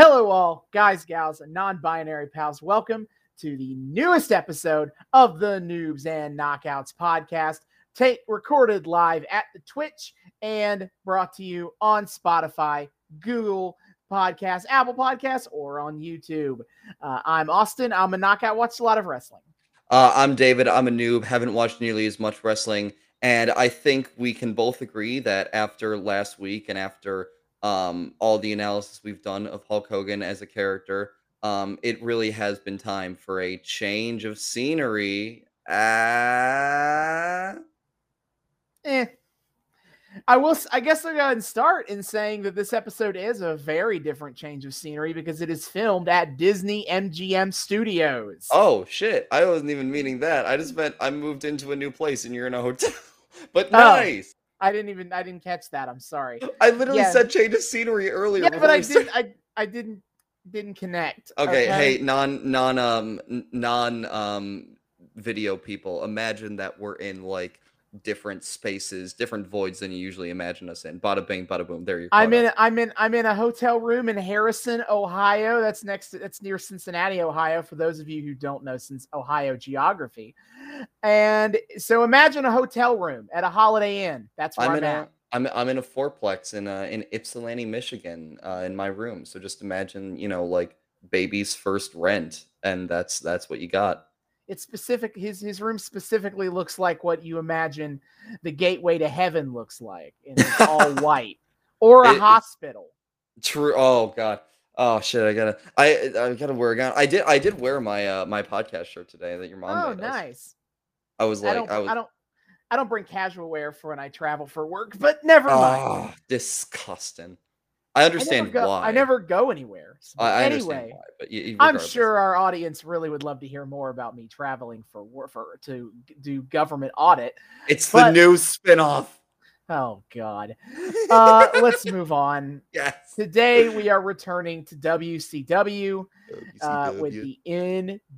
Hello, all guys, gals, and non binary pals. Welcome to the newest episode of the Noobs and Knockouts podcast, take recorded live at the Twitch and brought to you on Spotify, Google Podcasts, Apple Podcasts, or on YouTube. Uh, I'm Austin. I'm a knockout. Watched a lot of wrestling. Uh, I'm David. I'm a noob. Haven't watched nearly as much wrestling, and I think we can both agree that after last week and after um, all the analysis we've done of Hulk Hogan as a character, um, it really has been time for a change of scenery. Uh... Eh. I will. I guess I'll go ahead and start in saying that this episode is a very different change of scenery because it is filmed at Disney MGM Studios. Oh shit! I wasn't even meaning that. I just meant I moved into a new place and you're in a hotel. but Oh. nice. I didn't even. I didn't catch that. I'm sorry. I literally Yeah. said change of scenery earlier. Yeah, but I did. I I didn't didn't connect. Okay, hey, non non um non um video people, imagine that we're in like different spaces, different voids than you usually imagine us in. Bada bing, bada boom. There you go. I'm in. I'm in. I'm in a hotel room in Harrison, Ohio. That's next. To, that's near Cincinnati, Ohio. For those of you who don't know since Ohio geography, and so imagine a hotel room at a Holiday Inn. That's where I'm I'm, in at. a I'm I'm in a fourplex in uh in Ypsilanti, Michigan, uh in my room. So just imagine, you know, like baby's first rent, and that's that's what you got. It's specific. His his room specifically looks like what you imagine the gateway to heaven looks like, and it's all white, or a It- hospital. True. Oh god. Oh shit! I gotta. I I gotta wear a gown. I did. I did wear my uh my podcast shirt today that your mom Oh, made nice. I was I like, don't. I was. I don't. I don't bring casual wear for when I travel for work, but never mind. Oh, disgusting. I I understand never go, why. I never go anywhere. So I, I anyway, understand why, but I'm sure our audience really would love to hear more about me traveling for work for to do government audit. it's but- the new spinoff. Oh God. Uh, let's move on. Yes. Today we are returning to WCW uh, with the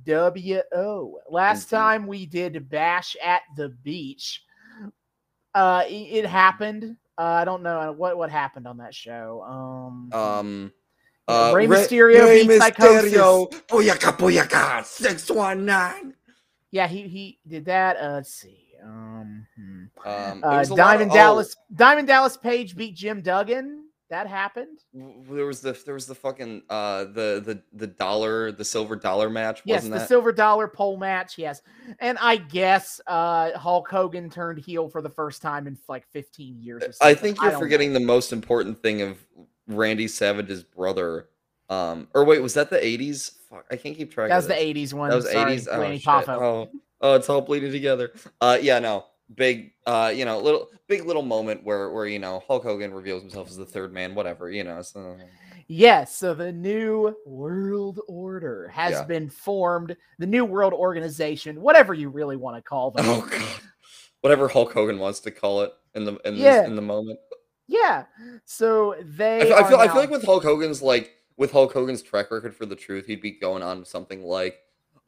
NWO. Last time we did Bash at the Beach. Uh, i- it happened. Uh, I don't know what what happened on that show. Um, um. Uh, Rey Mysterio Rey beat. Mysterio. Booyaka, booyaka, 619. yeah, he he did that. Uh, let's see. Um, hmm. Um, uh, was a lot Diamond of- oh, Dallas Diamond Dallas Page beat Jim Duggan. That happened. there was the there was the fucking uh the the the dollar the silver dollar match Yes, wasn't the that silver dollar pole match. Yes, and I guess uh, Hulk Hogan turned heel for the first time in like 15 years. Or something. I think you're don't forgetting know. the most important thing of Randy Savage's brother. Um, or wait, was that the 80s? Fuck, I can't keep track. That was the 80s one. That was Sorry, 80s. Oh, oh, oh, it's all bleeding together. Uh, yeah, no, big. Uh, you know, little big little moment where where you know Hulk Hogan reveals himself as the third man. Whatever, you know. So, Yes, so the new world order has Yeah. been formed. The new world organization, whatever you really want to call them. oh god, whatever Hulk Hogan wants to call it in the in, Yeah. this, in the moment. Yeah. So they. I feel, I feel, I feel like with Hulk Hogan's like with Hulk Hogan's track record for the truth, he'd be going on something like,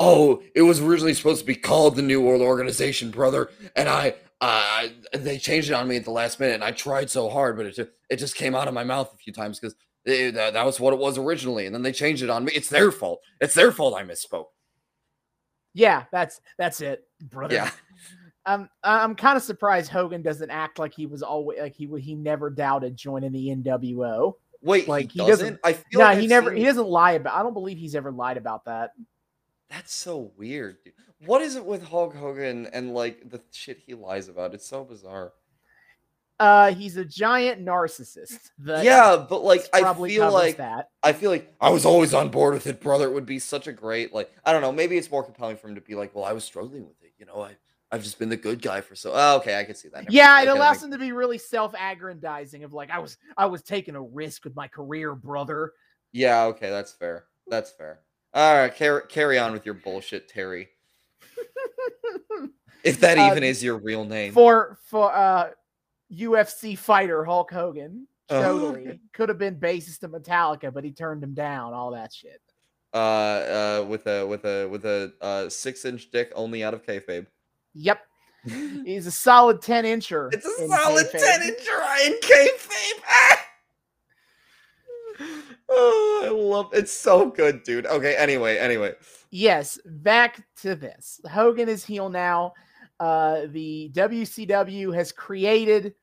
"Oh, it was originally supposed to be called the New World Organization, brother, and I, uh, they changed it on me at the last minute, and I tried so hard, but it just, it just came out of my mouth a few times because that, that was what it was originally, and then they changed it on me. It's their fault. It's their fault. I misspoke. Yeah, that's that's it, brother. Yeah, Um, I'm kind of surprised Hogan doesn't act like he was always like he he never doubted joining the NWO. wait, Like, he he doesn't. doesn't- I feel like he I've never. seen- He doesn't lie about. I don't believe he's ever lied about that. That's so weird. Dude. What is it with Hulk Hogan and like the shit he lies about? It's so bizarre. Uh, he's a giant narcissist. Yeah, but like I feel like that. I feel like I was always on board with it, brother. It would be such a great like I don't know. Maybe it's more compelling for him to be like, well, I was struggling with it. You know, I I've just been the good guy for so. Oh, okay, I can see that. Never Yeah, it allows him to be really self-aggrandizing of like I was I was taking a risk with my career, brother. Yeah, okay, that's fair. That's fair. All right, carry carry on with your bullshit, Terry. If that Uh, even is your real name. for for uh UFC fighter Hulk Hogan. Oh. Totally could have been bassist to Metallica, but he turned him down. All that shit. uh, uh, with a with a with a uh, six inch dick only out of kayfabe. Yep, he's a solid ten incher. It's a solid kayfabe. 10 inch in kayfabe. Oh, I love it's so good, dude. Okay, anyway, anyway. Yes, back to this. Hogan is heel now. Uh, the WCW has created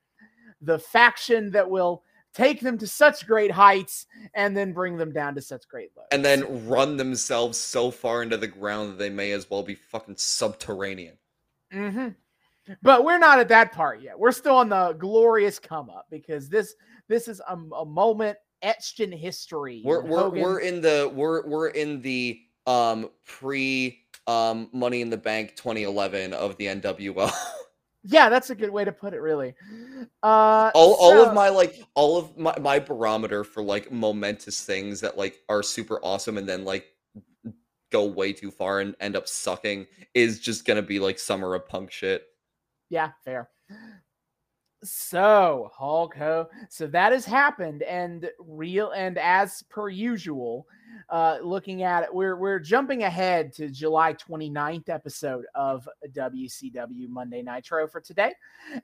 the faction that will take them to such great heights and then bring them down to such great lows. And then run themselves so far into the ground that they may as well be fucking subterranean. Mm-hmm. But we're not at that part yet. We're still on the glorious come up because this this is a, a moment etched in history. We're we're, Hogan- we're in the we're we're in the um pre um Money in the Bank 2011 of the NWO. yeah, that's a good way to put it. Really, uh, all all of my like all of my, my barometer for like momentous things that like are super awesome and then like go way too far and end up sucking is just gonna be like summer of punk shit. Yeah, fair. So Hulk Ho, so that has happened, and real and as per usual, uh, looking at it, we're we're jumping ahead to July 29th episode of WCW Monday Nitro for today,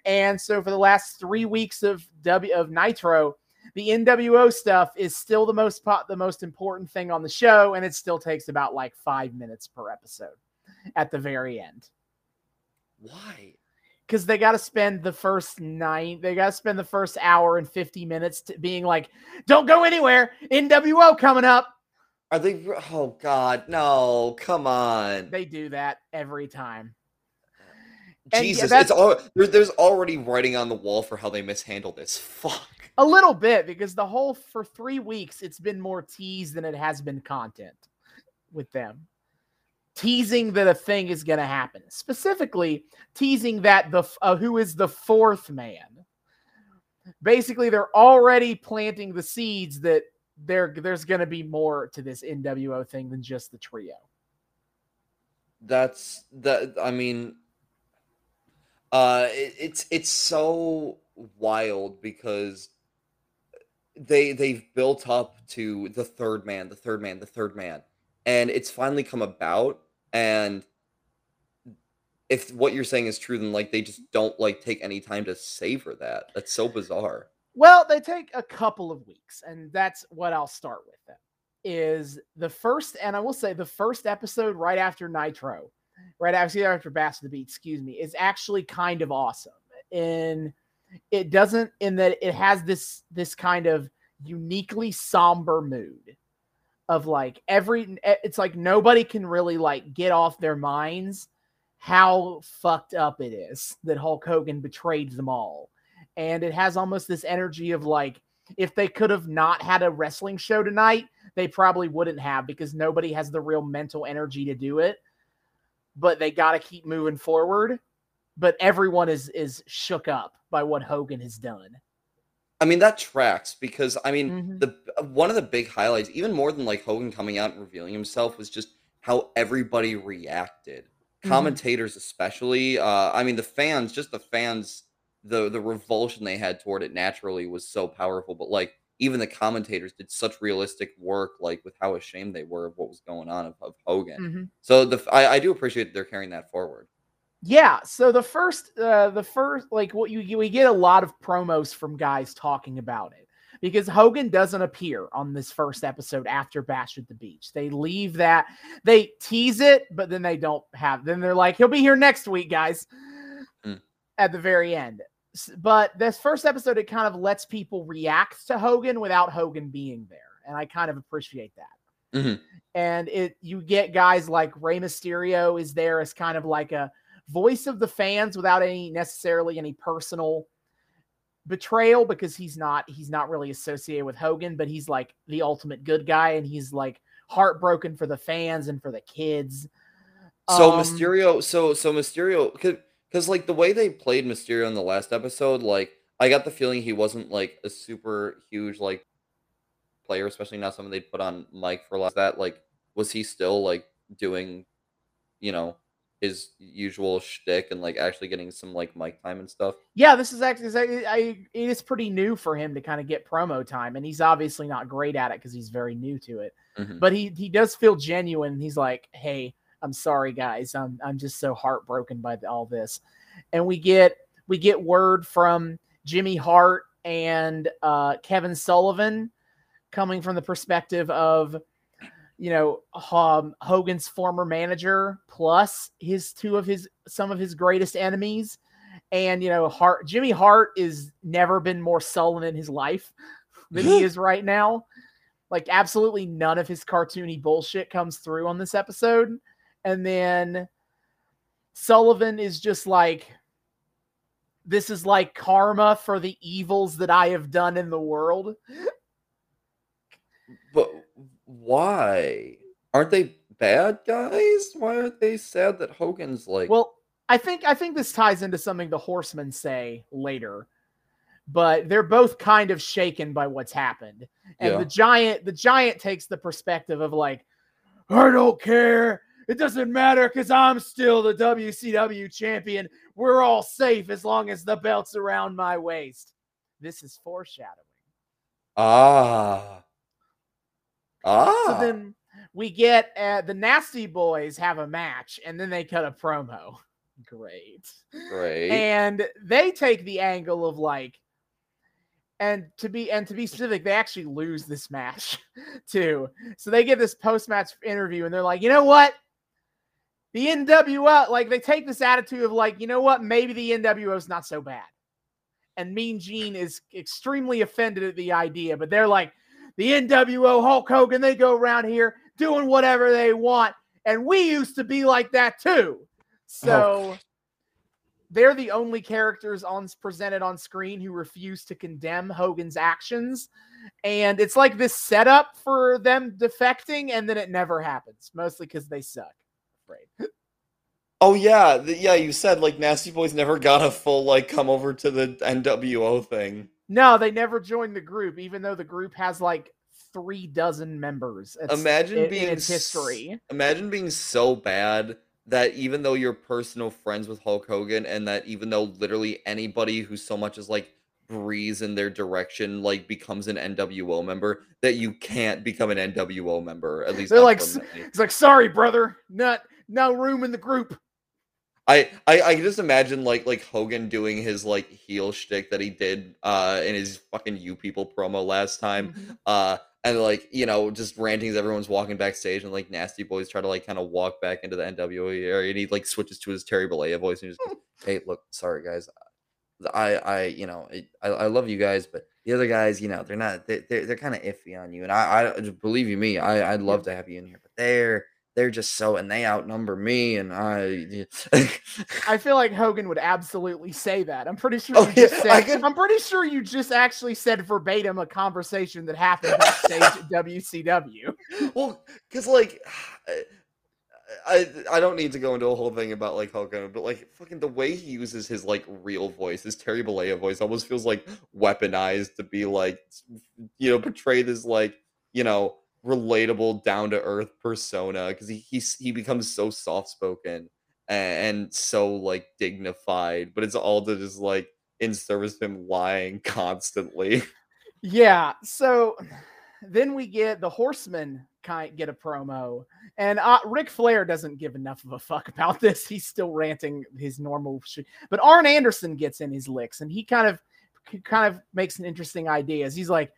and so for the last three weeks of W of Nitro, the NWO stuff is still the most pot the most important thing on the show, and it still takes about like five minutes per episode at the very end Why? Because they got to spend the first nine, they got to spend the first hour and 50 minutes to being like, don't go anywhere. NWO coming up. Are they oh god, no, come on. They do that every time. and yeah, Jesus, it's all there, there's already writing on the wall for how they mishandle this. Fuck. A little bit because the whole for three weeks, it's been more tease than it has been content with them. Teasing that a thing is going to happen, specifically teasing that the uh, who is the fourth man. Basically, they're already planting the seeds that there there's going to be more to this NWO thing than just the trio. That's that I mean uh it, it's it's so wild because they they've built up to the third man, the third man, the third man. And it's finally come about and if what you're saying is true then like they just don't like take any time to savor that. That's so bizarre. Well, they take a couple of weeks, and that's what I'll start with. Then is the first, and I will say the first episode right after Nitro, right after after Bash of the Beat, excuse me, is actually kind of awesome. And it doesn't in that it has this this kind of uniquely somber mood of like every it's like nobody can really like get off their minds how fucked up it is that Hulk Hogan betrayed them all. And it has almost this energy of like if they could have not had a wrestling show tonight they probably wouldn't have because nobody has the real mental energy to do it. But they got to keep moving forward. But everyone is is shook up by what Hogan has done I mean that tracks because I mean Mhm. the uh, one of the big highlights, even more than like Hogan coming out and revealing himself, was just how everybody reacted. Mhm. Commentators, especially. Uh, I mean, the fans, just the fans, the the revulsion they had toward it naturally was so powerful. But like even the commentators did such realistic work, like with how ashamed they were of what was going on of, of Hogan. Mhm. So the I, I do appreciate they're carrying that forward. Yeah, so the first uh the first like what you we get a lot of promos from guys talking about it because Hogan doesn't appear on this first episode after Bash at the Beach. They leave that they tease it, but then they don't have then they're like he'll be here next week, guys. Mm. At the very end. But this first episode it kind of lets people react to Hogan without Hogan being there, and I kind of appreciate that Mhm. and it you get guys like Rey Mysterio is there as kind of like a voice of the fans without any necessarily any personal betrayal because he's not he's not really associated with Hogan, but he's like the ultimate good guy and he's like heartbroken for the fans and for the kids. So Um, Mysterio, so so Mysterio, because like the way they played Mysterio in the last episode, like I got the feeling he wasn't like a super huge like player, especially not someone they'd put on mic for a lot of that. Like, was he still like doing, you know, his usual shtick and like actually getting some like mic time and stuff? Yeah, this is actually I, I, it is pretty new for him to kind of get promo time, and he's obviously not great at it because he's very new to it. Mhm. But he he does feel genuine. He's like, "Hey, I'm sorry, guys. I'm I'm just so heartbroken by all this," and we get we get word from Jimmy Hart and uh, Kevin Sullivan coming from the perspective of you know um, Hogan's former manager plus his two of his some of his greatest enemies. And you know Hart Jimmy Hart is never been more sullen in his life than he is right now. Like absolutely none of his cartoony bullshit comes through on this episode. And then Sullivan is just like this is like karma for the evils that I have done in the world. But why? Aren't they bad guys? Why aren't they sad that Hogan's like Well, I think I think this ties into something the horsemen say later. But they're both kind of shaken by what's happened. And Yeah. the giant the giant takes the perspective of like I don't care. It doesn't matter cuz I'm still the WCW champion. We're all safe as long as the belt's around my waist. This is foreshadowing. Ah. Ah. So then we get uh, the Nasty Boys have a match and then they cut a promo. Great. Great. And they take the angle of like and to be and to be specific, they actually lose this match too. So they get this post-match interview and they're like, "You know what? The NWO, like they take this attitude of like, you know what? Maybe the NWO is not so bad." And Mean Gene is extremely offended at the idea, but they're like, the NWO Hulk Hogan, they go around here doing whatever they want. And we used to be like that too. So they're the only characters on presented on screen who refuse to condemn Hogan's actions. And it's like this setup for them defecting, and then it never happens, mostly because they suck. Afraid. Oh yeah, yeah. You said like Nasty Boys never got a full like come over to the NWO thing. No, they never joined the group, even though the group has like three dozen members. It's- Imagine in- in being its history. Imagine being so bad that even though you're personal friends with Hulk Hogan, and that even though literally anybody who so much as like breathes in their direction like becomes an NWO member, that you can't become an NWO member at least. They're like, It's like, sorry, brother, not no room in the group. I, I I just imagine like like Hogan doing his like heel shtick that he did uh in his fucking you people promo last time. Mhm. Uh and like, you know, just ranting as everyone's walking backstage and like nasty boys try to like kind of walk back into the NWA area and he like switches to his Terry Bollea voice and just goes, Hey, look, sorry guys. I I you know, I, I I love you guys, but the other guys, you know, they're not they they're, they're kind of iffy on you. And I I believe you me, I I'd love to have you in here, but they're they're just so and they outnumber me and I I feel like Hogan would absolutely say that. I'm pretty sure. Oh, you just yeah, said, could- I'm pretty sure you just actually said verbatim a conversation that happened backstage at WCW. well, because like I I don't need to go into a whole thing about like Hogan, but like fucking the way he uses his like real voice, his Terry Bollea voice, almost feels like weaponized to be like you know portray this like you know relatable, down to earth persona because he he's, he becomes so soft spoken and, and so like dignified, but it's all to just like in service of him lying constantly. Yeah. So then we get the Horsemen kind get a promo, and uh, Ric Flair doesn't give enough of a fuck about this. He's still ranting his normal shit. But Arn Anderson gets in his licks, and he kind of kind of makes an interesting ideas. He's like,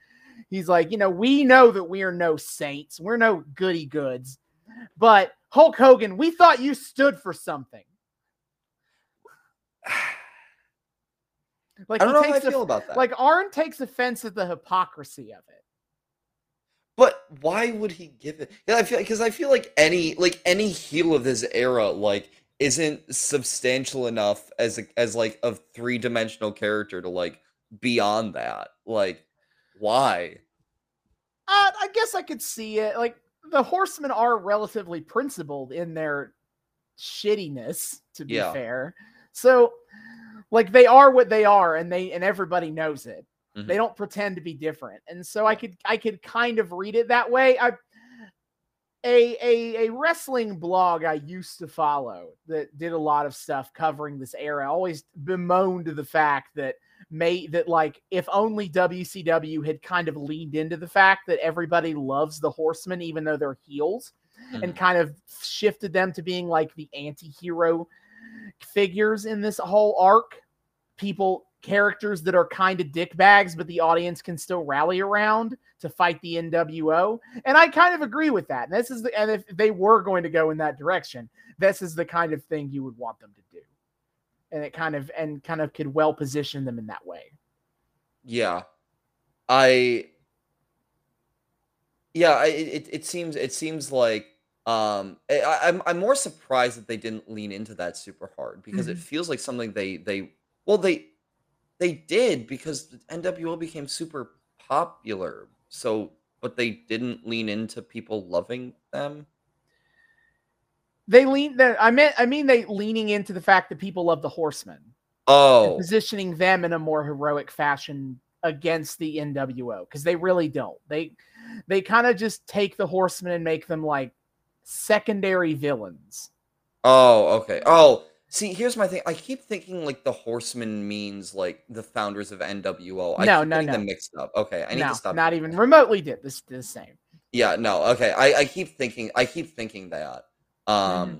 he's like, you know, we know that we are no saints, we're no goody goods, but Hulk Hogan, we thought you stood for something. Like I don't know how I takes a- feel about that. like Arn takes offense at the hypocrisy of it. But why would he give it? Yeah, I feel because I feel like any like any heel of this era like isn't substantial enough as a, as like a three dimensional character to like beyond that. Like, why? Uh, I guess I could see it. Like the Horsemen are relatively principled in their shittiness, to be Yeah. fair. So, like they are what they are, and they and everybody knows it. Mhm. They don't pretend to be different, and so I could I could kind of read it that way. I a, a a wrestling blog I used to follow that did a lot of stuff covering this era always bemoaned the fact that may that like if only WCW had kind of leaned into the fact that everybody loves the horsemen even though they're heels and mm-hmm. kind of shifted them to being like the anti-hero figures in this whole arc people characters that are kind of dickbags, but the audience can still rally around to fight the NWO. And I kind of agree with that. And this is the, and if they were going to go in that direction, this is the kind of thing you would want them to do. And it kind of and kind of could well position them in that way. Yeah. I yeah, I, it it seems it seems like um I, I'm I'm more surprised that they didn't lean into that super hard because it Mhm. feels like something they they well they they did because the NWO became super popular. So but they didn't lean into people loving them. They lean that I meant I mean they leaning into the fact that people love the horsemen. Oh, positioning them in a more heroic fashion against the NWO because they really don't. They they kind of just take the horsemen and make them like secondary villains. oh, okay. Oh, see, here's my thing. I keep thinking like the Horsemen means like the founders of NWO. I No, no, no. them mixed up. Okay, I need no, to stop. That. Not even that. remotely did this the same. Yeah, no, okay. I, I keep thinking I keep thinking that. Um Mm-hmm.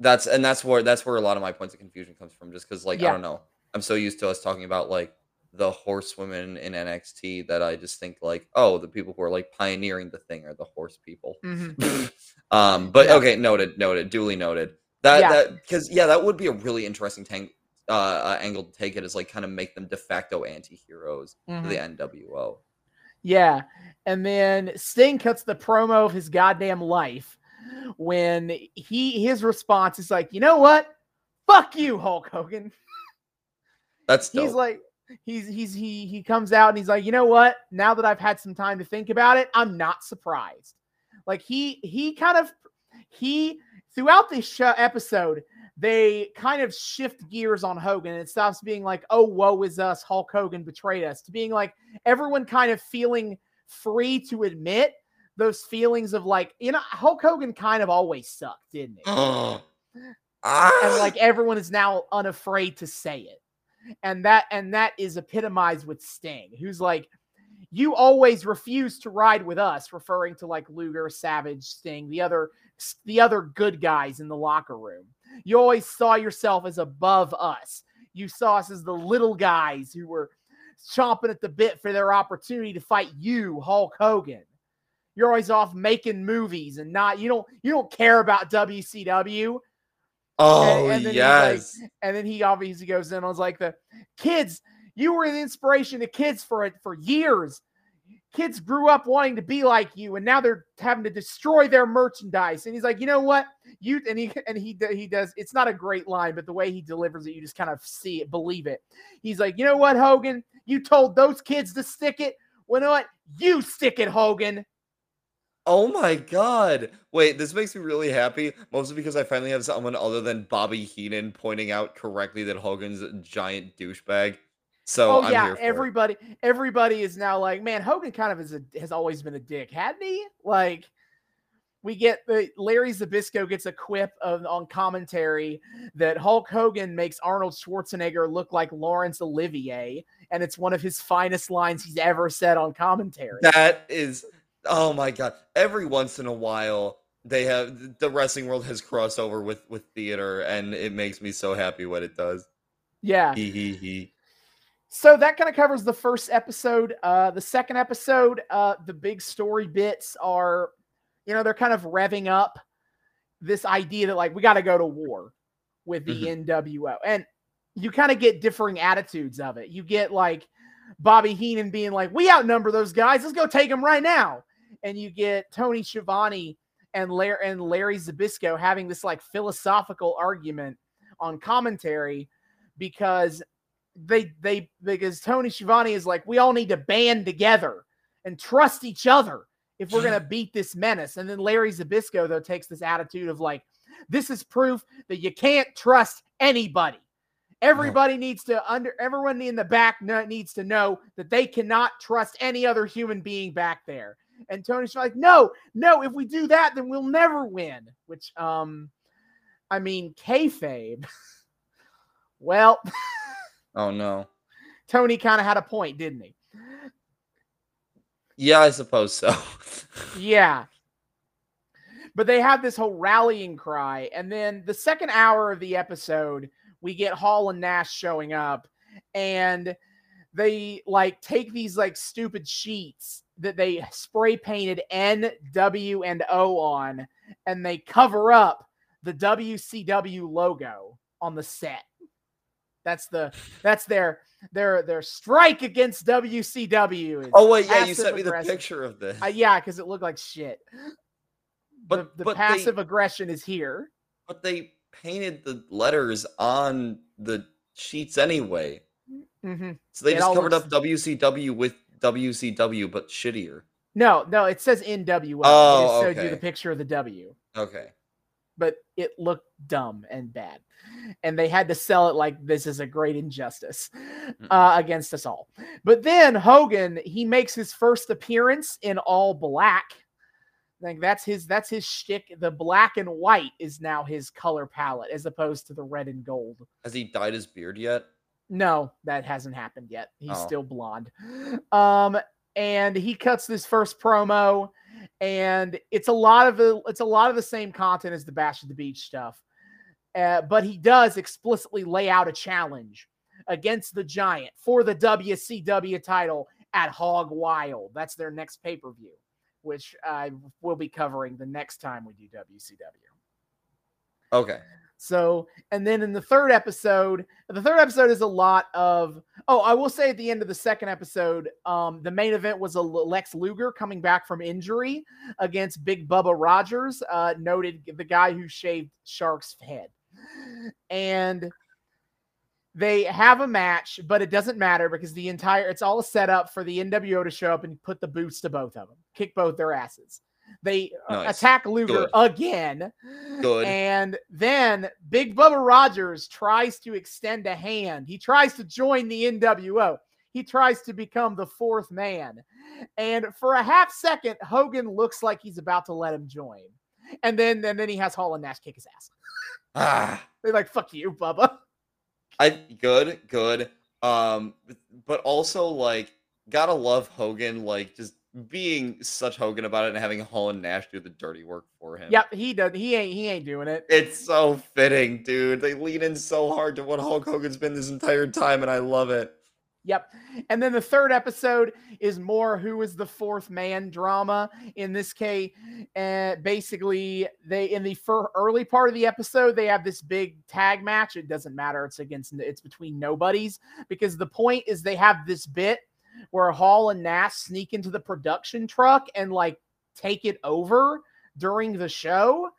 that's and that's where that's where a lot of my points of confusion comes from, just because like I don't know. I'm so used to us talking about like the horsewomen in NXT that I just think like, oh, the people who are like pioneering the thing are the horse people. Mhm. um, but Yeah. okay, noted, noted, duly noted. That Yeah. that because yeah, that would be a really interesting tang- uh, uh, angle to take it is like kind of make them de facto anti-heroes to the. NWO. Yeah. And then Sting cuts the promo of his goddamn life when he his response is like, you know what? Fuck you, Hulk Hogan. That's dope. he's like he's he's he he comes out and he's like you know what now that i've had some time to think about it i'm not surprised like he he kind of he throughout this show episode they kind of shift gears on hogan it stops being like oh woe is us hulk hogan betrayed us to being like everyone kind of feeling free to admit those feelings of like you know hulk hogan kind of always sucked didn't he? Ah, and like everyone is now unafraid to say it. And that and that is epitomized with sting who's like you always refuse to ride with us referring to like luger savage sting the other the other good guys in the locker room. You always saw yourself as above us. You saw us as the little guys who were chomping at the bit for their opportunity to fight you hulk hogan you're always off making movies and not you don't you don't care about wcw oh and then he's like- yes. and then he obviously goes in. I was like, the kids, you were an inspiration to kids for it for years. Kids grew up wanting to be like you, and now they're having to destroy their merchandise. And he's like, you know what? You and he and he he does. It's not a great line, but the way he delivers it, you just kind of see it, believe it. He's like, you know what, Hogan? You told those kids to stick it. Well, you know what? You stick it, Hogan. Oh my god. Wait, this makes me really happy, mostly because I finally have someone other than Bobby Heenan pointing out correctly that Hogan's a giant douchebag. So Oh, I'm yeah, here for it. everybody, everybody is now like, man, Hogan kind of is a has always been a dick, hadn't he? Like, we get the Larry Zbyszko gets a quip of, on commentary that Hulk Hogan makes Arnold Schwarzenegger look like Laurence Olivier, and it's one of his finest lines he's ever said on commentary. That is oh my god. Every once in a while they have the wrestling world has crossed over with with theater and it makes me so happy when it does. yeah. Hee hee hee. So that kind of covers the first episode. Uh, the second episode, uh, the big story bits are, you know, they're kind of revving up this idea that like we got to go to war with the NWO, and you kind of get differing attitudes of it. You get like Bobby Heenan being like, "We outnumber those guys. Let's go take them right now," and you get Tony Schiavone and Larry and Larry Zbyszko having this like philosophical argument on commentary because they they because Tony Schiavone is like, we all need to band together and trust each other if we're gonna beat this menace. And then Larry Zbyszko though takes this attitude of like, this is proof that you can't trust anybody. Everybody needs to under everyone in the back needs to know that they cannot trust any other human being back there. And Tony's like, no, no, if we do that, then we'll never win. Which um I mean kayfabe. well, Oh no. Tony kind of had a point, didn't he? Yeah, I suppose so. Yeah. But they have this whole rallying cry. And then the second hour of the episode, we get Hall and Nash showing up. and they like take these like stupid sheets that they spray painted N, W, and O on, and they cover up the WCW logo on the set. That's the that's their their their strike against WCW. Oh wait, yeah, you sent me the picture of this. Uh, yeah, because it looked like shit. but the the but passive they, aggression is here. but they painted the letters on the sheets anyway. hmm So they It just covered looks- up WCW with WCW, but shittier. No, no, it says NWO. Oh, it showed you the picture of the W. Okay. but it looked dumb and bad. And they had to sell it like this is a great injustice uh, against us all. But then Hogan, he makes his first appearance in all black. Like that's his that's his shtick. The black and white is now his color palette as opposed to the red and gold. Has he dyed his beard yet? No, that hasn't happened yet. He's Oh. still blonde. Um, and he cuts this first promo, and it's a lot of the it's a lot of the same content as the Bash at the Beach stuff. Uh, but he does explicitly lay out a challenge against the Giant for the WCW title at Hog Wild. That's their next pay per view, which I will be covering the next time we do WCW. Okay. So, and then in the third episode, the third episode is a lot of. Oh, I will say at the end of the second episode, um, the main event was a Lex Luger coming back from injury against Big Bubba Rogers, uh, noted the guy who shaved Shark's head, and they have a match, but it doesn't matter because the entire it's all a setup for the NWO to show up and put the boots to both of them, kick both their asses. They uh, Nice. attack Luger Good. again. Good. And then Big Bubba Rogers tries to extend a hand. He tries to join the NWO. He tries to become the fourth man. And for a half second, Hogan looks like he's about to let him join. And then and then he has Hall and Nash kick his ass. Ah. They're like, fuck you, Bubba. I good, good. Um, but- but also like gotta love Hogan, like just being such Hogan about it and having Hall and Nash do the dirty work for him. Yep, he does. He ain't he ain't doing it. It's so fitting, dude. They lean in so hard to what Hulk Hogan's been this entire time, and I love it. Yep. And then the third episode is more who is the fourth man drama. In this case, uh, basically, they in the early part of the episode, they have this big tag match. It doesn't matter. It's against it's between nobodies because the point is they have this bit where Hall and Nash sneak into the production truck and like take it over during the show.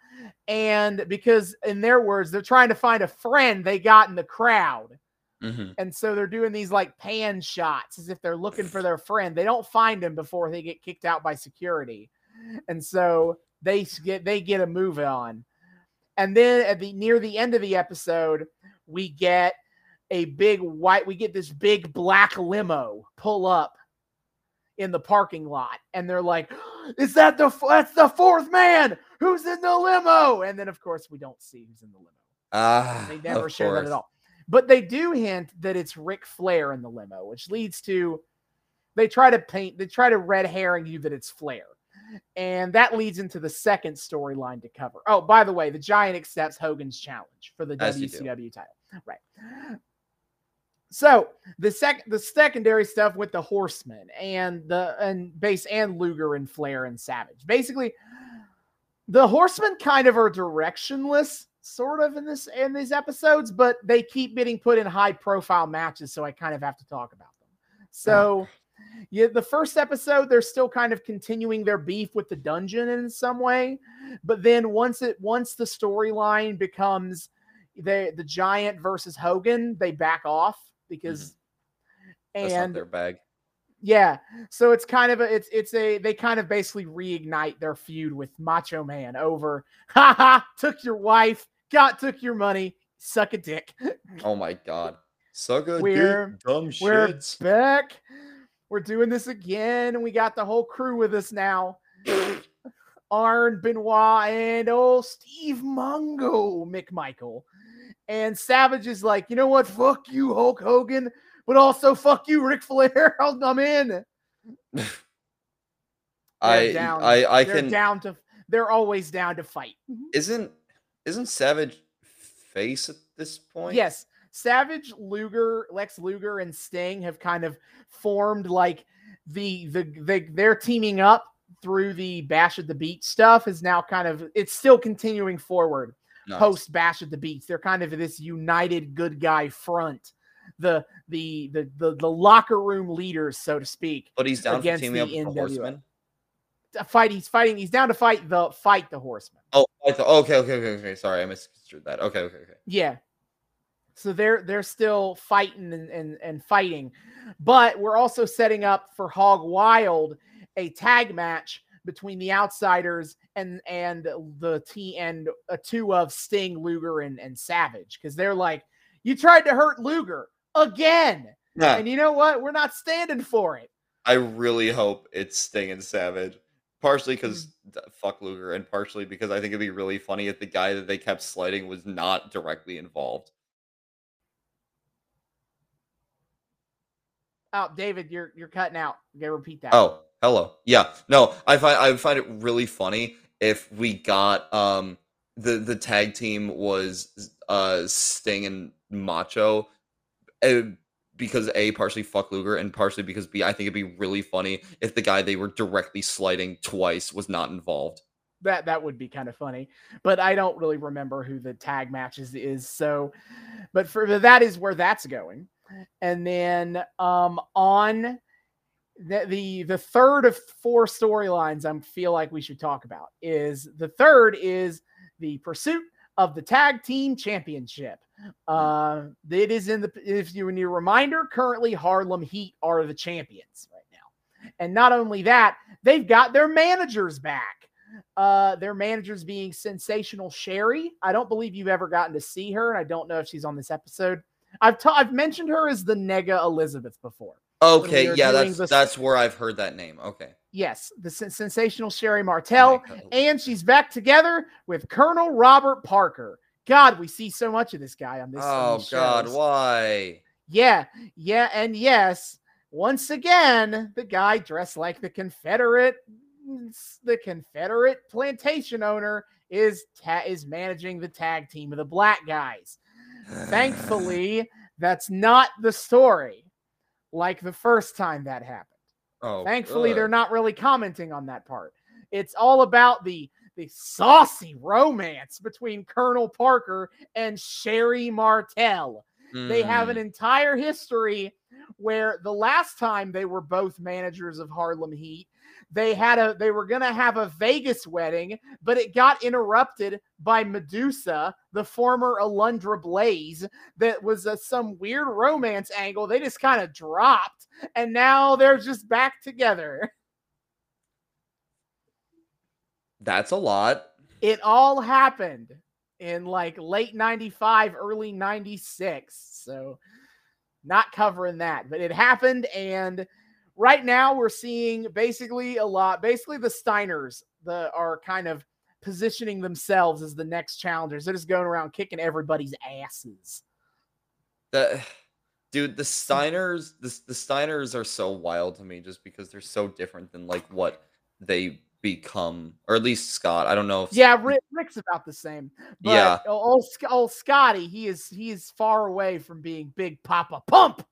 And because in their words, they're trying to find a friend they got in the crowd. Mm-hmm. And so they're doing these like pan shots as if they're looking for their friend. They don't find him before they get kicked out by security. And so they get they get a move on. And then at the near the end of the episode, we get a big white we get this big black limo pull up in the parking lot and they're like is that the that's the fourth man who's in the limo and then of course we don't see who's in the limo Ah, they never show that at all. But they do hint that it's Ric Flair in the limo, which leads to they try to paint, they try to red herring you that it's Flair. And that leads into the second storyline to cover. Oh, by the way, the Giant accepts Hogan's challenge for the As. WCW title. Right. So the sec the secondary stuff with the horsemen and the and base and Luger and Flair and Savage. Basically, the horsemen kind of are directionless sort of in this in these episodes but they keep getting put in high profile matches so i kind of have to talk about them. So yeah the first episode they're still kind of continuing their beef with the dungeon in some way but then once it once the storyline becomes the the giant versus hogan they back off Mm-hmm. because That's not and their bag. yeah. So it's kind of a it's it's a they kind of basically reignite their feud with Macho Man over haha took your wife, got took your money, suck a dick. Oh my god. Suck a We're- dumb We're shits. back. We're doing this again, and we got the whole crew with us now. Arn, Benoit, and old Steve Mongo, McMichael. And Savage is like, you know what? Fuck you, Hulk Hogan, but also fuck you, Ric Flair. I'll- I'm in. I down. I I they're can down to they're always down to fight. Mm-hmm. isn't isn't Savage face at this point? Yes. Savage, Luger, Lex Luger, and Sting have kind of formed like the the, the they're teaming up through the Bash at the Beat stuff is now kind of it's still continuing forward Nice. post Bash at the Beach. They're kind of this united good guy front, the the the the, the locker room leaders, so to speak. But he's down for against teaming the NWA. Horsemen. Uh, fight. He's fighting. He's down to fight the fight the Horseman. Oh. Okay, okay, okay, okay. Sorry, I misconstrued that. Okay, okay, okay. Yeah. So they're they're still fighting and, and, and fighting. But we're also setting up for Hog Wild a tag match between the outsiders and and the T and a two of Sting, Luger, and, and Savage. Because they're like, you tried to hurt Luger again. Yeah, And you know what? We're not standing for it. I really hope it's Sting and Savage. Partially because Mm. fuck Luger, and partially because I think it'd be really funny if the guy that they kept sliding was not directly involved. Oh, David, you're you're cutting out. You gotta repeat that. Oh, hello. Yeah. No, I find I find it really funny if we got um the the tag team was uh Sting and Macho uh, because A partially fuck Luger and partially because B I think it'd be really funny if the guy they were directly slighting twice was not involved. that that would be kind of funny but i don't really remember who the tag matches is so but for that is where that's going and then um on the the, the third of four storylines i feel like we should talk about is the third is the pursuit of the tag team championship uh it is in the if you need a reminder currently harlem heat are the champions right now and not only that they've got their managers back uh, their managers being sensational Sherri. I don't believe you've ever gotten to see her, and I don't know if she's on this episode. I've ta- I've mentioned her as the Nega Elizabeth before. Okay, yeah, that's this- that's where I've heard that name. Okay. Yes, the sen- sensational Sherri Martel, and she's back together with Colonel Robert Parker. God, we see so much of this guy on this. Oh God, why? Yeah, yeah, and yes, once again, the guy dressed like the Confederate, mm, the Confederate plantation owner is ta- is managing the tag team of the black guys. Thankfully, that's not the story, like the first time that happened. oh, Thankfully, they're not really commenting on that part. It's all about the the saucy romance between Colonel Parker and Sherri Martel. They have an Mm. entire history where the last time they were both managers of Harlem Heat, they had a they were to have a Vegas wedding, but it got interrupted by Medusa, the former Alundra Blaze, that was a, some weird romance angle. They just kind of dropped, and now they're just back together. That's a lot. It all happened in like late 95, early 96. So not covering that, but it happened. And right now we're seeing basically a lot, basically the Steiners the are kind of positioning themselves as the next challengers. They're just going around kicking everybody's asses. That dude, the Steiners, the, the Steiners are so wild to me just because they're so different than like what they become, or at least Scott. I don't know if Yeah, Rick, Rick's about the same. But Yeah. old, old oh, Scotty, he is he is far away from being Big Papa Pump.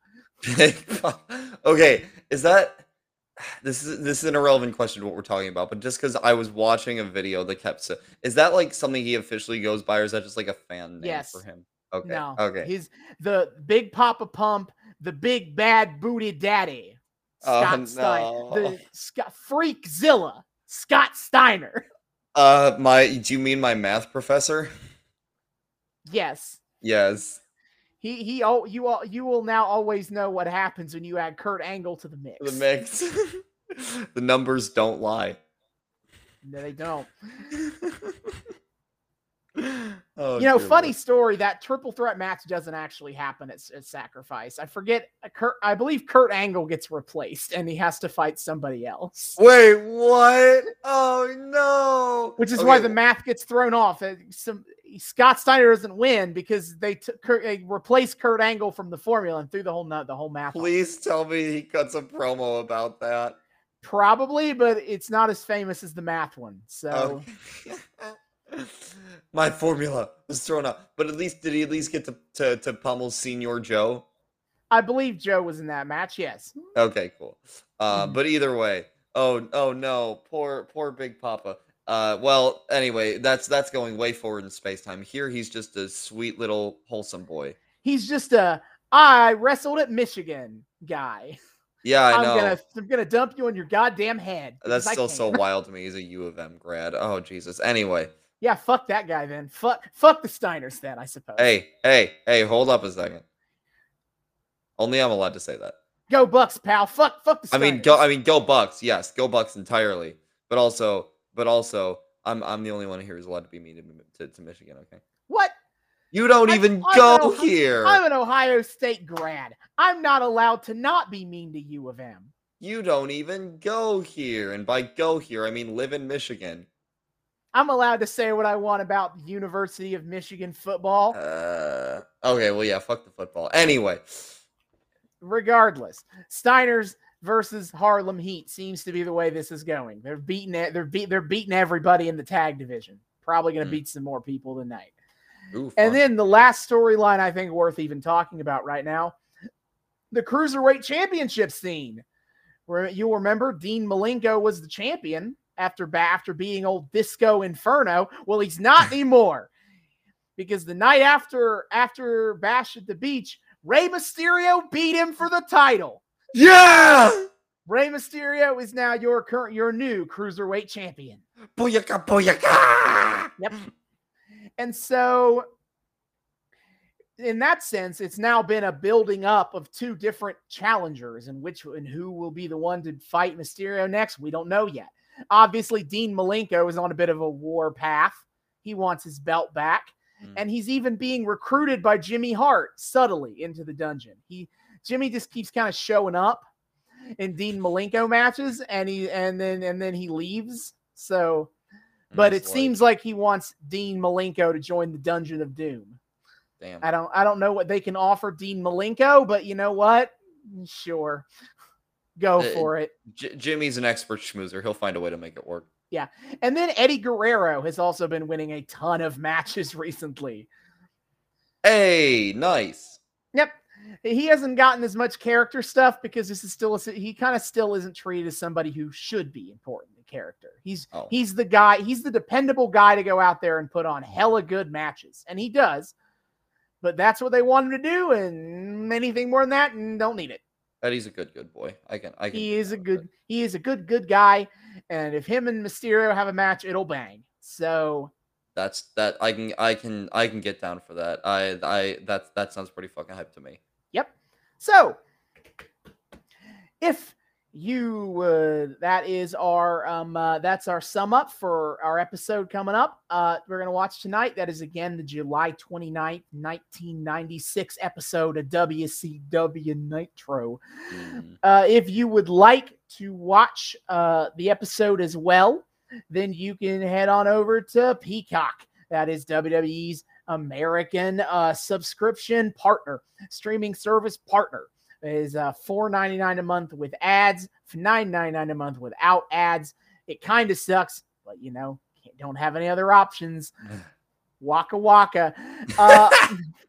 okay, is that this is this is an irrelevant question to what we're talking about, but just because I was watching a video that kept sa- is that like something he officially goes by, or is that just like a fan name Yes. for him? Okay, No. okay. He's the Big Papa Pump, the Big Bad Booty Daddy. Oh, Scott Steiner. no. The Scott Freakzilla. Scott Steiner. Uh, my do you mean my math professor? Yes. Yes. He he oh you all you will now always know what happens when you add Kurt Angle to the mix. The mix. the numbers don't lie. No, they don't. oh, you know, funny Lord. story. That triple threat match doesn't actually happen at, at Sacrifice. I forget. uh, Kurt, I believe Kurt Angle gets replaced, and he has to fight somebody else. Wait, what? Oh no! Which is why the math gets thrown off. Some Scott Steiner doesn't win because they took Kurt, they replaced Kurt Angle from the formula and threw the whole nut the whole math. off. Please tell me he cuts a promo about that. Probably, but it's not as famous as the math one. So Okay. My formula was thrown up, But at least did he at least get to to, to pummel Senior Joe? I believe Joe was in that match. Yes. Okay, cool. Uh, Mhm. but either way, oh oh no, poor poor Big Papa. Uh, well, anyway, that's that's going way forward in space time. Here, he's just a sweet little wholesome boy. He's just a I wrestled at Michigan guy. Yeah, I I'm know. gonna I'm gonna dump you on your goddamn head. That's still so wild to me. He's a U of M grad. Oh Jesus. Anyway, Yeah, fuck that guy then. Fuck fuck the Steiners then, I suppose. hey hey hey, hold up a second. Only I'm allowed to say that. Go Bucks, pal. Fuck fuck the Steiners. I mean, go. I mean, go Bucks. Yes, go Bucks entirely. But also, but also, I'm I'm the only one here who's allowed to be mean to, to, to Michigan. Okay. what? You don't I- even I'm go Ohio- here. I'm an Ohio State grad. I'm not allowed to not be mean to U of M. You don't even go here. And by go here, I mean live in Michigan. I'm allowed to say what I want about the University of Michigan football. Uh, okay, well, yeah, fuck the football. Anyway, regardless. Steiners versus Harlem Heat seems to be the way this is going. They're beating it. They're beat. They're beating everybody in the tag division. Probably going to Hmm. beat some more people tonight. ooh, And then the last storyline I think worth even talking about right now, the cruiserweight championship scene, where you'll remember Dean Malenko was the champion after after being old Disco Inferno. Well, he's not anymore because the night after after Bash at the Beach, Rey Mysterio beat him for the title. Yeah, Rey Mysterio is now your current your new cruiserweight champion. booyaka, booyaka. Yep. And so, in that sense, it's now been a building up of two different challengers, and which and who will be the one to fight Mysterio next, we don't know yet. Obviously, Dean Malenko is on a bit of a war path. He wants his belt back, Mm. and he's even being recruited by Jimmy Hart subtly into the dungeon. He Jimmy just keeps kind of showing up in Dean Malenko matches, and he and then and then he leaves. So but It's it like, seems like he wants Dean Malenko to join the Dungeon of Doom. damn. I don't I don't know what they can offer Dean Malenko, but you know what? Sure. Go Uh, for it. J- Jimmy's an expert schmoozer. He'll find a way to make it work. Yeah, and then Eddie Guerrero has also been winning a ton of matches recently. Hey, nice. Yep. He hasn't gotten as much character stuff because this is still a, he kind of still isn't treated as somebody who should be important in character. He's Oh. he's the guy, he's the dependable guy to go out there and put on hella good matches. And he does. But that's what they want him to do, and anything more than that, and don't need it. Eddie's a good, good boy. I can, I can. He is a good he is a good good guy. And if him and Mysterio have a match, it'll bang. So That's that. I can, I can, I can get down for that. I, I, that, that sounds pretty fucking hype to me. So, if you would, that is our um, uh, that's our sum up for our episode coming up. Uh, we're gonna watch tonight. That is again the July 29th, 1996 episode of WCW Nitro. Mm. Uh, if you would like to watch uh, the episode as well, then you can head on over to Peacock. That is WWE's American uh, subscription partner, streaming service partner. is uh, $4.99 a month with ads, $9.99 a month without ads. It kind of sucks, but you know, don't have any other options. Waka waka. Uh,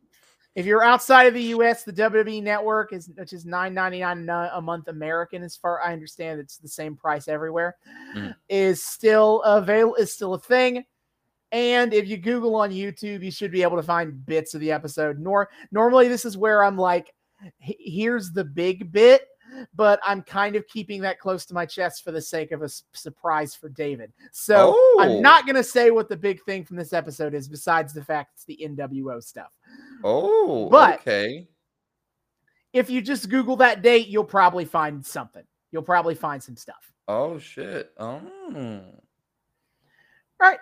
if you're outside of the U.S., the WWE Network is which is nine ninety nine a month American. As far I understand, it's the same price everywhere. Mhm. Is still avail is still a thing. And if you Google on YouTube, you should be able to find bits of the episode. Nor normally this is where I'm like, here's the big bit, but I'm kind of keeping that close to my chest for the sake of a s- surprise for David. So Oh. I'm not gonna say what the big thing from this episode is, besides the fact it's the NWO stuff. Oh, But- okay. if you just Google that date, you'll probably find something. You'll probably find some stuff. Oh shit. Oh. All right.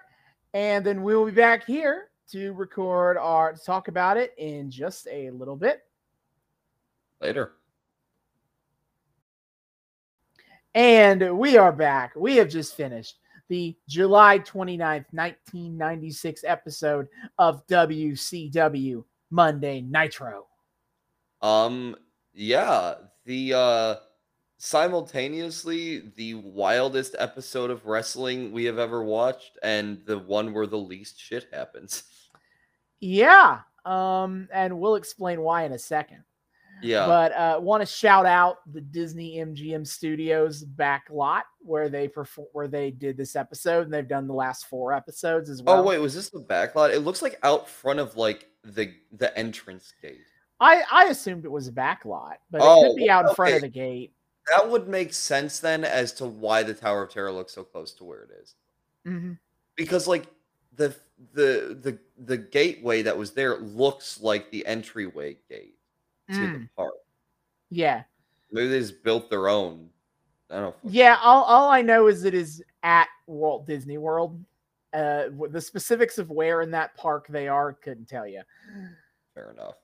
And then we'll be back here to record our to talk about it in just a little bit. Later. And we are back. We have just finished the July 29th, 1996 episode of WCW Monday Nitro. Um. Yeah. The uh. Simultaneously the wildest episode of wrestling we have ever watched and the one where the least shit happens. Yeah. Um, and we'll explain why in a second. Yeah. But uh, want to shout out the Disney MGM Studios back lot where they perform where they did this episode and they've done the last four episodes as well. oh wait, was this the back lot? It looks like out front of like the the entrance gate. I I assumed it was a back lot, but it Oh, could be out in front of the gate. That would make sense then as to why the Tower of Terror looks so close to where it is. Mhm. Because like the the the the gateway that was there looks like the entryway gate to the Mm, park. yeah, Maybe they just built their own. I don't. fucking yeah. All all I know is it is at Walt Disney World. Uh, the specifics of where in that park they are couldn't tell you. Fair enough.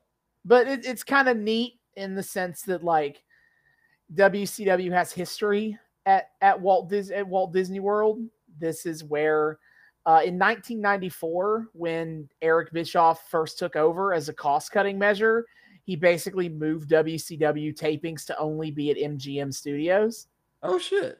but it, it's kind of neat in the sense that like WCW has history at at Walt Dis- at Walt Disney World. This is where uh, in 1994, when Eric Bischoff first took over as a cost cutting measure, he basically moved WCW tapings to only be at MGM Studios. Oh shit.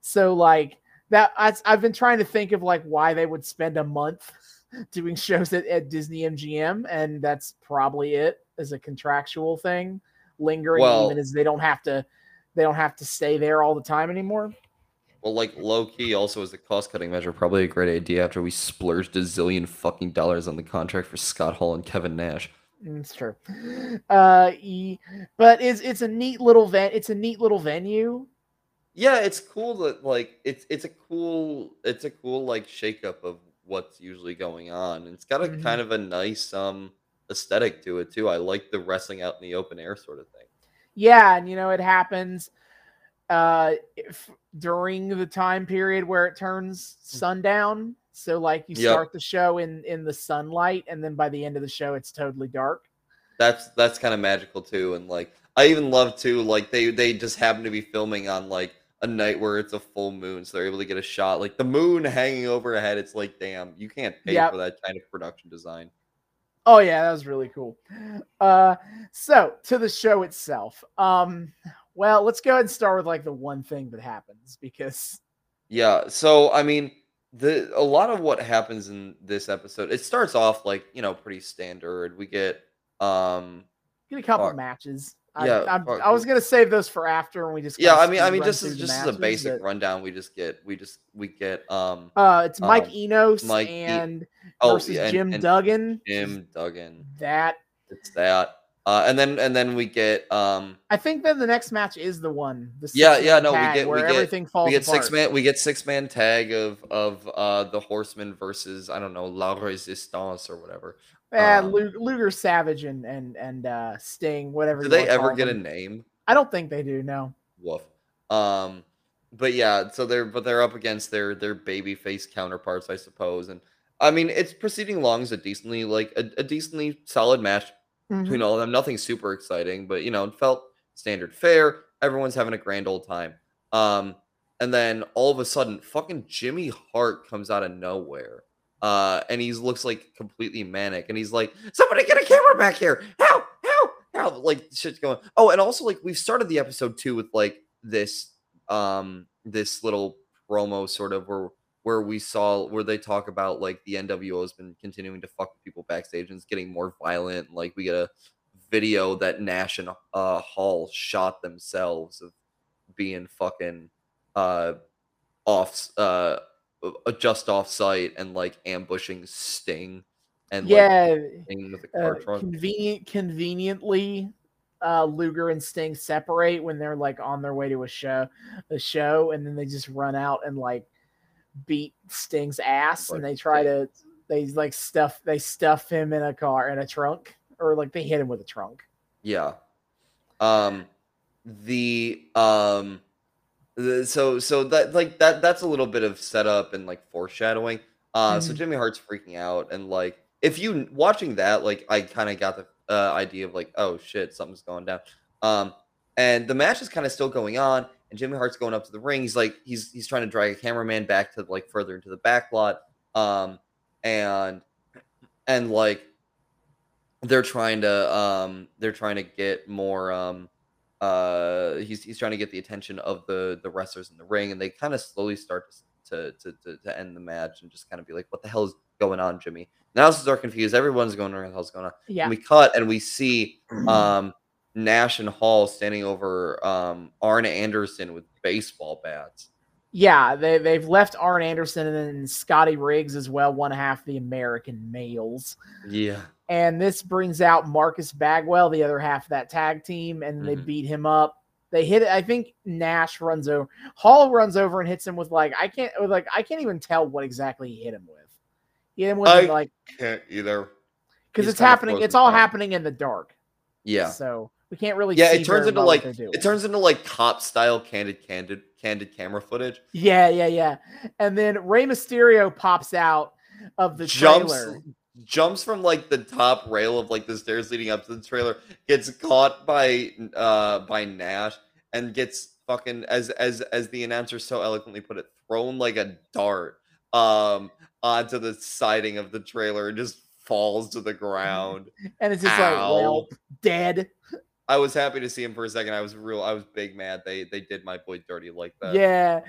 So like that, I, I've been trying to think of like why they would spend a month doing shows at, at Disney MGM, and that's probably it as a contractual thing, lingering Well- even as they don't have to they don't have to stay there all the time anymore. Well, like low key, also as a cost cutting measure, probably a great idea after we splurged a zillion fucking dollars on the contract for Scott Hall and Kevin Nash. Mm, It's true. Uh, but it's it's a neat little ven- It's a neat little venue. Yeah, it's cool that like it's it's a cool it's a cool like shakeup of what's usually going on. And it's got a Mhm. kind of a nice um aesthetic to it too. I like the wrestling out in the open air sort of thing. Yeah, and you know it happens uh if, during the time period where it turns sundown. So like you Yep. start the show in in the sunlight and then by the end of the show it's totally dark. That's that's kind of magical too. And like I even love too like they they just happen to be filming on like a night where it's a full moon, so they're able to get a shot like the moon hanging overhead. It's like damn, you can't pay Yep. for that kind of production design. Oh yeah, that was really cool. Uh so to the show itself. Um well, let's go ahead and start with like the one thing that happens because Yeah, so I mean, the a lot of what happens in this episode, it starts off like you know pretty standard. We get um get a couple Fuck. matches. Yeah, I, I. I was gonna save those for after when we just yeah, I mean, I mean just as just as a basic but- rundown, we just get we just we get um Uh, it's Mike Um, Enos Mike E- and oh versus yeah, and- Jim and Duggan. Jim Duggan. That It's that. Uh, and then and then we get um I think then the next match is the one. The Yeah, yeah, no, we get- we where get- everything falls we get apart. six man we get six man tag of of uh the horseman versus I don't know La Resistance or whatever. Yeah, um, Luger Savage and and and uh, Sting, whatever. Do they ever get a name? I don't think they do. No. Woof. Um, but yeah, so they're but they're up against their their baby face counterparts, I suppose. And I mean, it's proceeding along as a decently like a, a decently solid match Mhm. between all of them. Nothing super exciting, but you know, it felt standard fare. Everyone's having a grand old time. Um, and then all of a sudden, fucking Jimmy Hart comes out of nowhere. Uh, and he looks like completely manic, and he's like, "Somebody get a camera back here! Help! Help! Help!" Like shit's going. Oh, and also like we've started the episode too with like this, um, this little promo sort of where where we saw where they talk about like the NWO has been continuing to fuck people backstage and it's getting more violent. Like we get a video that Nash and uh Hall shot themselves of being fucking uh off uh, just off site and like ambushing Sting and like yeah, a uh, convenient, conveniently, uh, Luger and Sting separate when they're like on their way to a show, a show, and then they just run out and like beat Sting's ass, and they try to they like stuff they stuff him in a car in a trunk, or like they hit him with a trunk. Yeah. Um the um so so that like that that's a little bit of setup and like foreshadowing. Uh so Mhm. Jimmy Hart's freaking out and like if you watching that like I kind of got the uh, idea of like oh shit something's going down. Um and the match is kind of still going on and Jimmy Hart's going up to the ring. He's like he's he's trying to drag a cameraman back to like further into the back lot. Um and and like they're trying to um they're trying to get more um uh he's he's trying to get the attention of the the wrestlers in the ring and they kind of slowly start to, to to to end the match and just kind of be like what the hell is going on jimmy? Now are confused. Everyone's going what the hell's going on? Yeah. and we cut and we see um nash and hall standing over um arn anderson with baseball bats. Yeah, they they've left Arn Anderson and then Scotty Riggs as well, one half the American males. yeah And this brings out Marcus Bagwell, the other half of that tag team, and they Mhm. beat him up. They hit it. I think Nash runs over. Hall runs over and hits him with like I can't with like I can't even tell what exactly he hit him with. He hit him with I- like can't either because it's happening. It's all happening in the dark. yeah So we can't really. yeah see it turns into like it turns into like cop style candid candid candid camera footage Yeah, yeah, yeah. And then Rey Mysterio pops out of the jumps trailer. Jumps from like the top rail of like the stairs leading up to the trailer gets caught by uh by nash and gets fucking as as as the announcer so eloquently put it thrown like a dart um onto the siding of the trailer and just falls to the ground And it's just like, well, dead. I was happy to see him for a second i was real i was big mad they they did my boy dirty like that Yeah.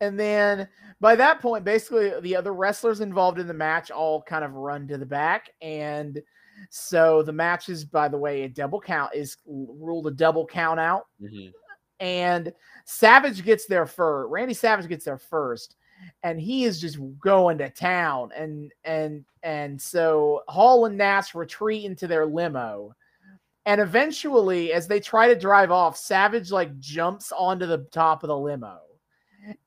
And then by that point, basically the other wrestlers involved in the match all kind of run to the back. And so the match is, by the way, a double count is ruled a double count out. Mhm. And Savage gets there first. Randy Savage gets there first. And he is just going to town. And and and so Hall and Nash retreat into their limo. And eventually, as they try to drive off, Savage like jumps onto the top of the limo.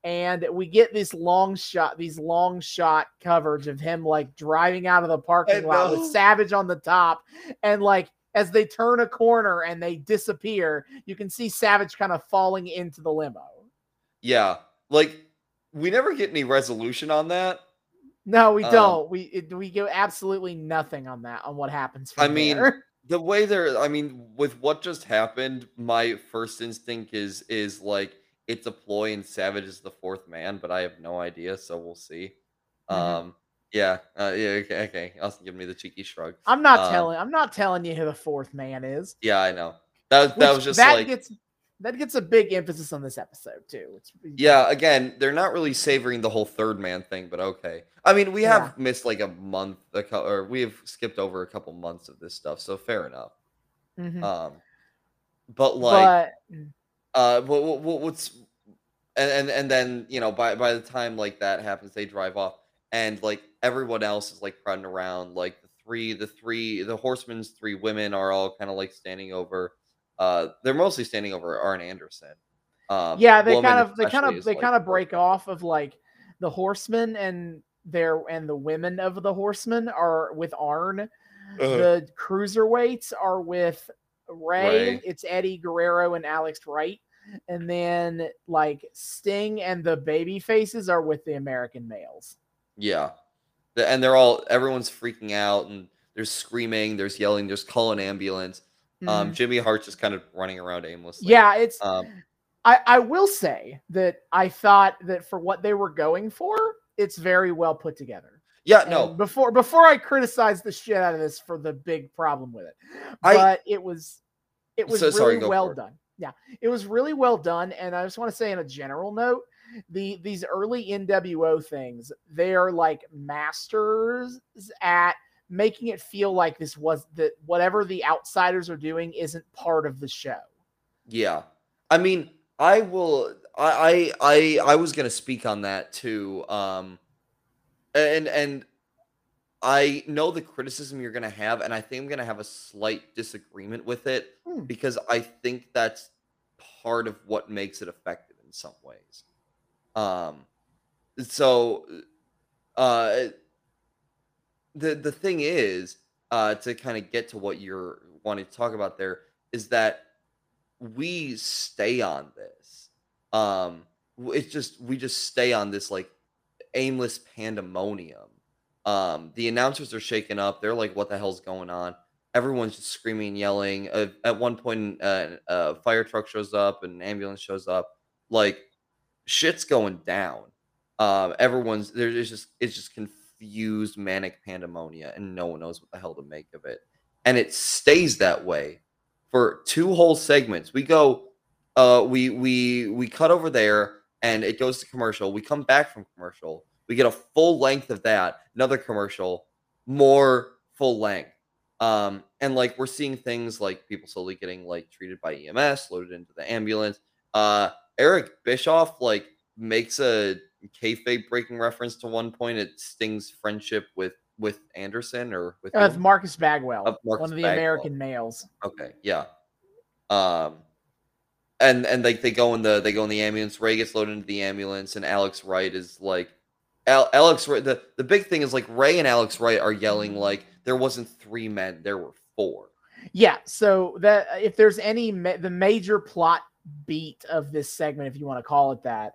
And we get this long shot, these long shot coverage of him like driving out of the parking lot with. Savage on the top. And like as they turn a corner and they disappear, you can see Savage kind of falling into the limo. yeah like we never get any resolution on that No, we Um, don't. We it, we go absolutely nothing on that on what happens. I mean, there. the way they're i mean with what just happened my first instinct is is like it's a ploy and savage is the fourth man but i have no idea so we'll see Mhm. um yeah uh, yeah okay, okay also give me the cheeky shrug I'm not um, telling. I'm not telling you who the fourth man is. yeah i know that, was that Which- was just that like gets that gets a big emphasis on this episode too. It's yeah again they're not really savoring the whole third man thing but okay i mean we have Yeah. missed like a month a cou- or we have skipped over a couple months of this stuff so fair enough Mhm. um but like but uh what, what, what- what's and, and and then you know by by the time like that happens they drive off and like everyone else is like crowding around like the three the three the horsemen's three women are all kind of like standing over uh they're mostly standing over arn anderson um yeah, they kind of they kind of they like, kind of break working. off of like the horsemen and their and the women of the horsemen are with Arn. Uh-huh. The cruiserweights are with Rey. Rey. It's Eddie Guerrero and Alex Wright. And then like Sting and the baby faces are with the American males. yeah The- and they're all everyone's freaking out and there's screaming there's yelling there's calling ambulance um Mhm. jimmy hart's just kind of running around aimlessly yeah, it's um I, I will say that I thought that for what they were going for, it's very well put together. yeah And no before before I criticize the shit out of this for the big problem with it, I- but it was it was So- really sorry, well for it. done. Yeah, it was really well done, and I just want to say, in a general note, the these early NWO things, they are like masters at making it feel like this was that whatever the outsiders are doing isn't part of the show. Yeah. I mean, I will I I I, I was going to speak on that too. Um and and I know the criticism you're going to have and I think I'm going to have a slight disagreement with it Hmm. because I think that's part of what makes it effective in some ways. Um so uh the the thing is uh to kind of get to what you're wanting to talk about there is that we stay on this. Um it's just we just stay on this like aimless pandemonium. Um the announcers are shaken up. They're like what the hell's going on? Everyone's just screaming and yelling. Uh, at one point uh, a fire truck shows up and an ambulance shows up. Like shit's going down. Um everyone's there's just it's just confused manic pandemonia and no one knows what the hell to make of it and it stays that way for two whole segments we go uh, we we we cut over there, and it goes to commercial. We come back from commercial. We get a full length of that. Another commercial, more full length. Um, and like we're seeing things like people slowly getting like treated by EMS, loaded into the ambulance. Uh, Eric Bischoff like makes a kayfabe breaking reference to one point. It Sting's friendship with with Anderson or with Uh, whom? Marcus Bagwell, Of Marcus one of the Bagwell. American males. Okay, yeah. Um, and and like they go in the they go in the ambulance. Rey gets loaded into the ambulance, and Alex Wright is like, Al- Alex. Wright- The the big thing is like Rey and Alex Wright are yelling like there wasn't three men, there were four. Yeah. So that if there's any ma- the major plot beat of this segment, if you want to call it that,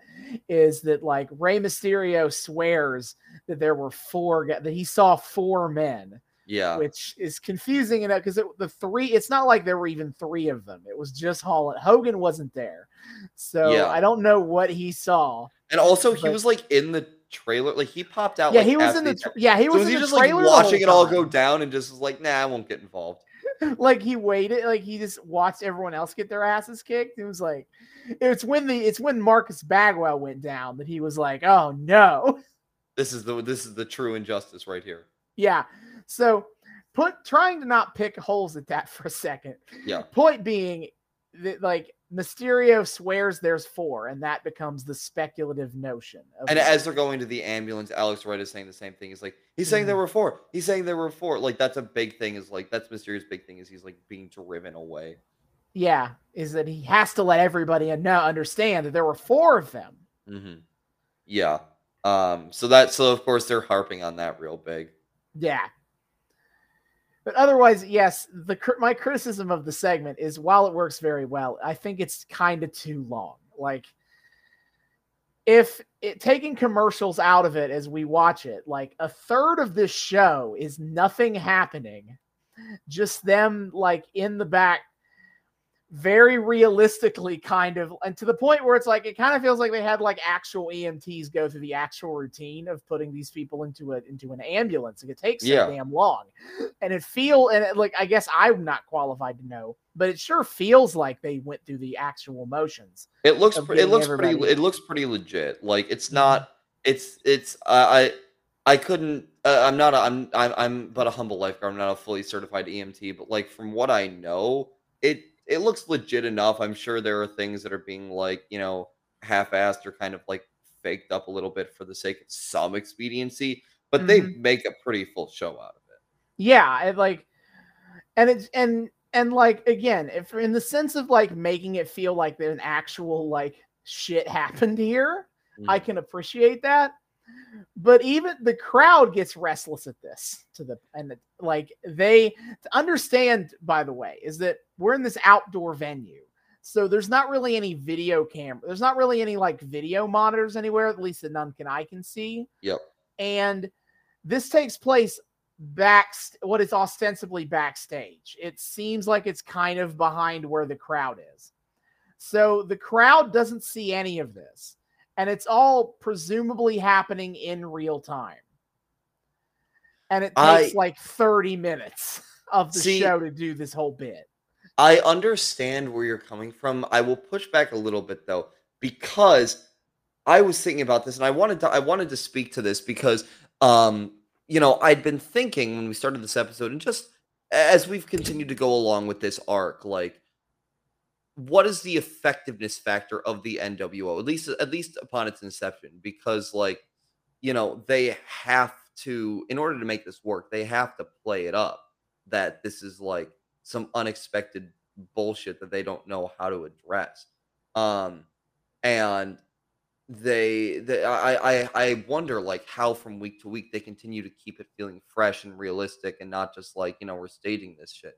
is that like Rey Mysterio swears that there were four that he saw four men, Yeah, which is confusing enough because the three. It's not like there were even three of them. It was just Hall and. Hogan wasn't there, so Yeah. I don't know what he saw. and also he was like in the trailer, like he popped out. yeah, like, he was in the. Tra- yeah, he so was was in he the just like watching it all go down and just was like, nah, I won't get involved. like he waited like he just watched everyone else get their asses kicked it was like it's when the it's when marcus bagwell went down that he was like oh no This is the this is the true injustice right here. yeah so put trying to not pick holes at that for a second Yeah. point being that like mysterio swears there's four and that becomes the speculative notion of And as they're going to the ambulance, Alex Wright is saying the same thing. He's like, he's saying there Mhm. were four. He's saying there were four. Like that's a big thing. Is like that's Mysterio's big thing. Is he's like being driven away. yeah is that he has to let everybody know understand that there were four of them hmm Yeah. Um. So that. So of course they're harping on that real big. Yeah. But otherwise, yes, the my criticism of the segment is while it works very well, I think it's kind of too long. Like if it taking commercials out of it as we watch it, like a third of this show is nothing happening. Just them like in the back very realistically kind of and to the point where it's like it kind of feels like they had like actual EMTs go through the actual routine of putting these people into a into an ambulance. Like it takes so Yeah. damn long. And it feel and it, like I guess I'm not qualified to know, but it sure feels like they went through the actual motions. It looks. Pre- it looks pretty. It looks pretty legit. Like it's Mhm. not. It's. It's. Uh, I. I couldn't. Uh, I'm not. A, I'm. I'm. I'm but a humble lifeguard. I'm not a fully certified EMT. But like from what I know, it. It looks legit enough. I'm sure there are things that are being like you know half-assed or kind of like faked up a little bit for the sake of some expediency. But they Mhm. make a pretty full show out of it. Yeah, and like and it's and and like again, if in the sense of like making it feel like an actual like shit happened here, I Mhm. can appreciate that. But even the crowd gets restless at this to the and the, like they to understand by the way is that we're in this outdoor venue. So there's not really any video camera. There's not really any like video monitors anywhere, at least that none can I can see. Yep. And this takes place back what is ostensibly backstage. It seems like it's kind of behind where the crowd is. So the crowd doesn't see any of this. And it's all presumably happening in real time. And it takes I- like 30 minutes of the See- show to do this whole bit. I understand where you're coming from. I will push back a little bit though, because I was thinking about this and I wanted to I wanted to speak to this because um you know I'd been thinking when we started this episode and just as we've continued to go along with this arc, like what is the effectiveness factor of the NWO, at least at least upon its inception? Because like, you know, they have to, in order to make this work, they have to play it up that this is like some unexpected bullshit that they don't know how to address. Um and they, they I, I I wonder like how from week to week they continue to keep it feeling fresh and realistic and not just like, you know, we're staging this shit.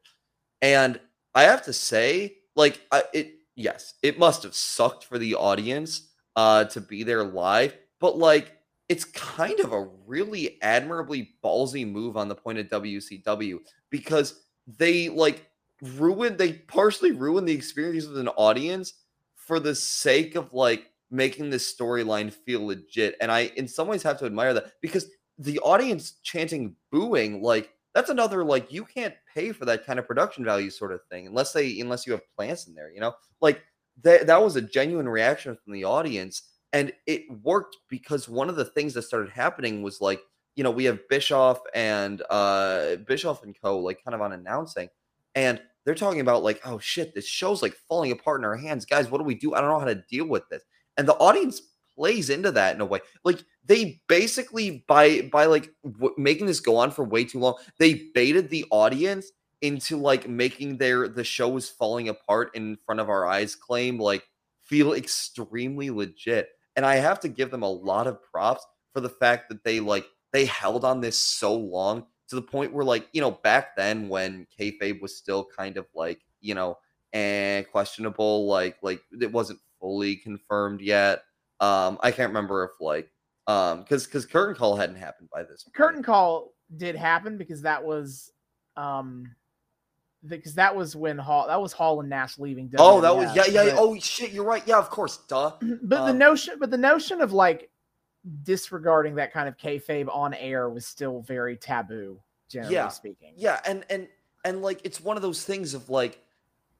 And I have to say, like, it yes, it must have sucked for the audience uh to be there live, but like, it's kind of a really admirably ballsy move on the point of WCW because they like ruined, they partially ruined the experience of an audience for the sake of like making this storyline feel legit. And I, in some ways, have to admire that because the audience chanting booing, like, that's another like you can't pay for that kind of production value sort of thing unless they unless you have plants in there you know like that that was a genuine reaction from the audience, and it worked because one of the things that started happening was like, you know, we have Bischoff and uh Bischoff and Co. like kind of on announcing, and they're talking about like, oh shit, this show's like falling apart in our hands, guys. What do we do? I don't know how to deal with this, and the audience plays into that in a way. Like they basically by by like w- making this go on for way too long, they baited the audience into like making their the show is falling apart in front of our eyes claim like feel extremely legit. And I have to give them a lot of props for the fact that they like they held on this so long to the point where like you know back then when kayfabe was still kind of like you know and questionable like like it wasn't fully confirmed yet um i can't remember if like um because because curtain call hadn't happened by this point. Curtain call did happen because that was um because that was when Hall that was Hall and Nash leaving. oh that was yeah yeah yeah. oh shit you're right yeah of course duh but the um, notion but the notion of like disregarding that kind of kayfabe on air was still very taboo, generally Yeah. speaking. Yeah, and and and like it's one of those things of like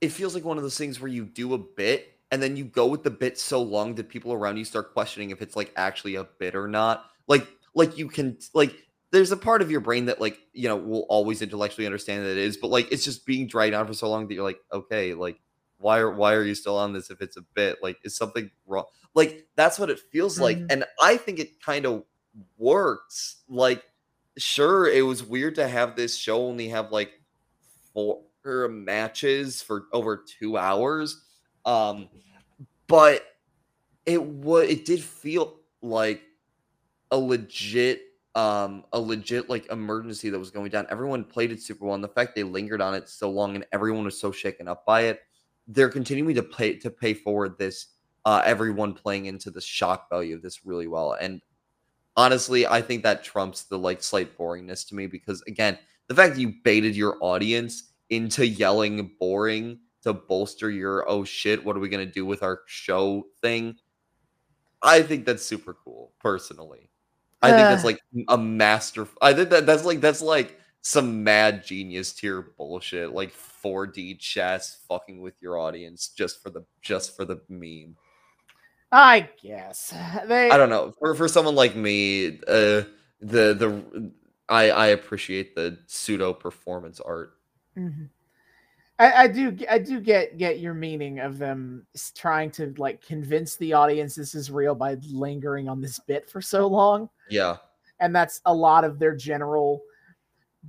it feels like one of those things where you do a bit and then you go with the bit so long that people around you start questioning if it's like actually a bit or not. Like like you can like there's a part of your brain that like you know will always intellectually understand that it is, but like it's just being dragged on for so long that you're like okay like why are why are you still on this if it's a bit like is something wrong like that's what it feels like Mhm. and i think it kind of works like sure it was weird to have this show only have like four matches for over two hours um but it it did feel like a legit um a legit like emergency that was going down. Everyone played it super well and the fact they lingered on it so long and everyone was so shaken up by it they're continuing to pay to pay forward this uh everyone playing into the shock value of this really well. And honestly i think that trumps the like slight boringness to me because again the fact that you baited your audience into yelling boring to bolster your oh shit what are we going to do with our show thing i think that's super cool personally i think that's like a master i think that that's like that's like some mad genius tier bullshit like 4d chess fucking with your audience just for the just for the meme I guess they. I don't know. For for someone like me, uh, the the I I appreciate the pseudo performance art. Mhm. I, I do I do get get your meaning of them trying to like convince the audience this is real by lingering on this bit for so long, Yeah, and that's a lot of their general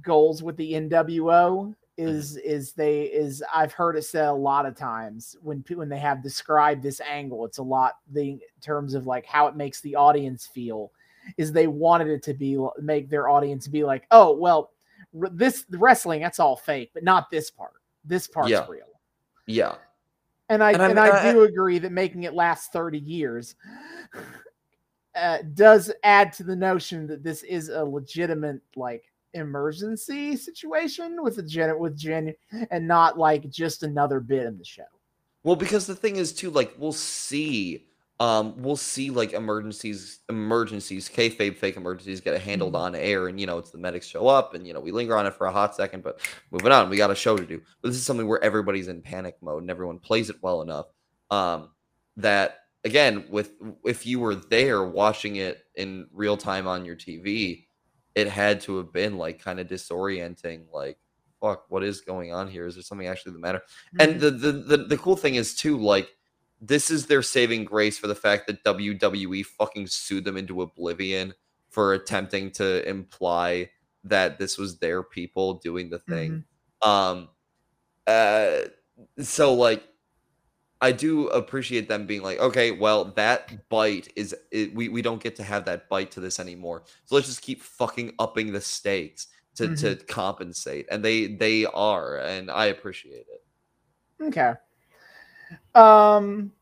goals with the NWO. Mm-hmm. Is is they is I've heard it said a lot of times when when they have described this angle, it's a lot the in terms of like how it makes the audience feel. Is they wanted it to be make their audience be like, oh well, r- this wrestling that's all fake, but not this part. This part's Yeah. real. yeah, And I And and, I, I- do agree that making it last 30 years uh, does add to the notion that this is a legitimate like emergency situation with a gen with gen and not like just another bit in the show. Well, because the thing is too, like we'll see, um, we'll see like emergencies, emergencies, kayfabe fake emergencies get handled Mhm. on air, and you know it's the medics show up, and you know we linger on it for a hot second, but moving on, we got a show to do. But this is something where everybody's in panic mode and everyone plays it well enough, um, that again, with if you were there watching it in real time on your TV, it had to have been like kind of disorienting, like fuck, what is going on here? Is there something actually the matter? Mm-hmm. And the, the the the cool thing is too, like this is their saving grace for the fact that WWE fucking sued them into oblivion for attempting to imply that this was their people doing the thing. Um uh so like I do appreciate them being like, okay, well, that bite is it, we we don't get to have that bite to this anymore. So let's just keep fucking upping the stakes to to compensate, and they they are, and I appreciate it. Okay. Um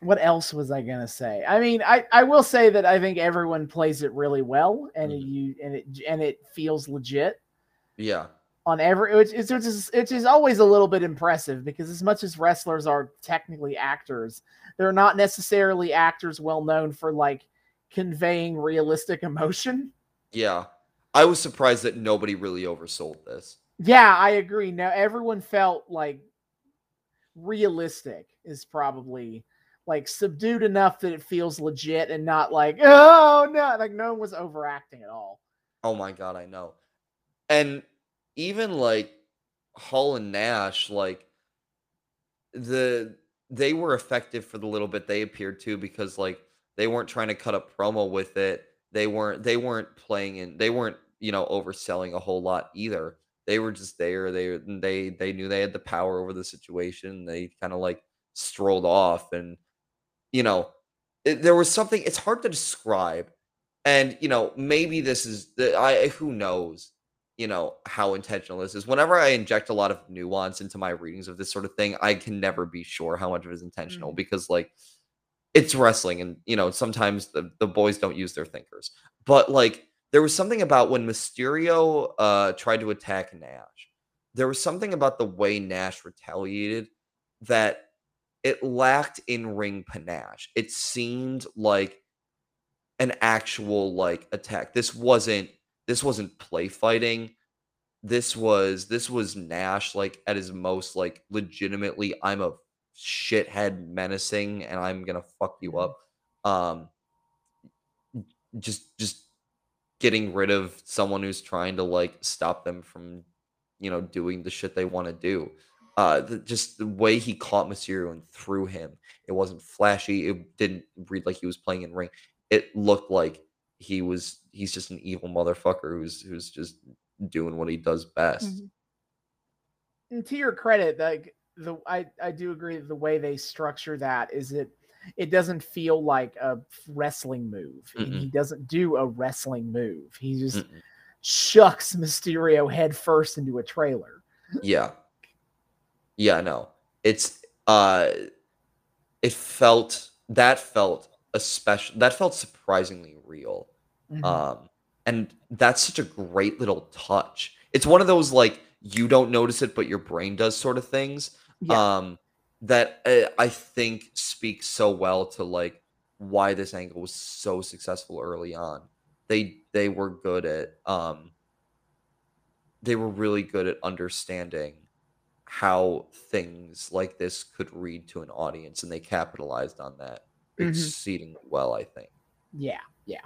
what else was I gonna say? I mean, I, I will say that I think everyone plays it really well and Mhm. you and it and it feels legit. Yeah, on every which is which is which is always a little bit impressive because as much as wrestlers are technically actors, they're not necessarily actors well known for like conveying realistic emotion. yeah. I was surprised that nobody really oversold this. Yeah, I agree. Now everyone felt like realistic is probably like subdued enough that it feels legit and not like oh no like no one was overacting at all Oh my god, I know. And even like Hall and Nash, like the they were effective for the little bit they appeared to because like they weren't trying to cut a promo with it. They weren't they weren't playing in they weren't, you know, overselling a whole lot either. They were just there. They they they knew they had the power over the situation. They kind of like strolled off and you know, it, there was something it's hard to describe. And you know, maybe this is the I who knows you know how intentional this is whenever i inject a lot of nuance into my readings of this sort of thing i can never be sure how much of it is intentional Mhm. because like it's wrestling and you know sometimes the, the boys don't use their thinkers but like there was something about when mysterio uh tried to attack nash there was something about the way nash retaliated that it lacked in-ring panache. It seemed like an actual like attack. This wasn't this wasn't play fighting. This was this was nash like at his most like legitimately i'm a shithead menacing and i'm gonna fuck you up. Um just just getting rid of someone who's trying to like stop them from you know doing the shit they want to do. Uh the, just the way he caught Mysterio and threw him it wasn't flashy it didn't read like he was playing in ring. It looked like he was he's just an evil motherfucker who's who's just doing what he does best. Mhm. and to your credit, like the I I do agree the way they structure that is it it doesn't feel like a wrestling move. Mm-mm. He doesn't do a wrestling move. He just Mm-mm. shucks Mysterio head first into a trailer. Yeah. Yeah, no. It's uh it felt that felt especially that felt surprisingly real. Mhm. Um and that's such a great little touch. It's one of those like you don't notice it but your brain does sort of things. yeah. Um that uh, I think speaks so well to like why this angle was so successful early on. They they were good at um they were really good at understanding how things like this could read to an audience and they capitalized on that Mhm. exceedingly well i think Yeah, yeah.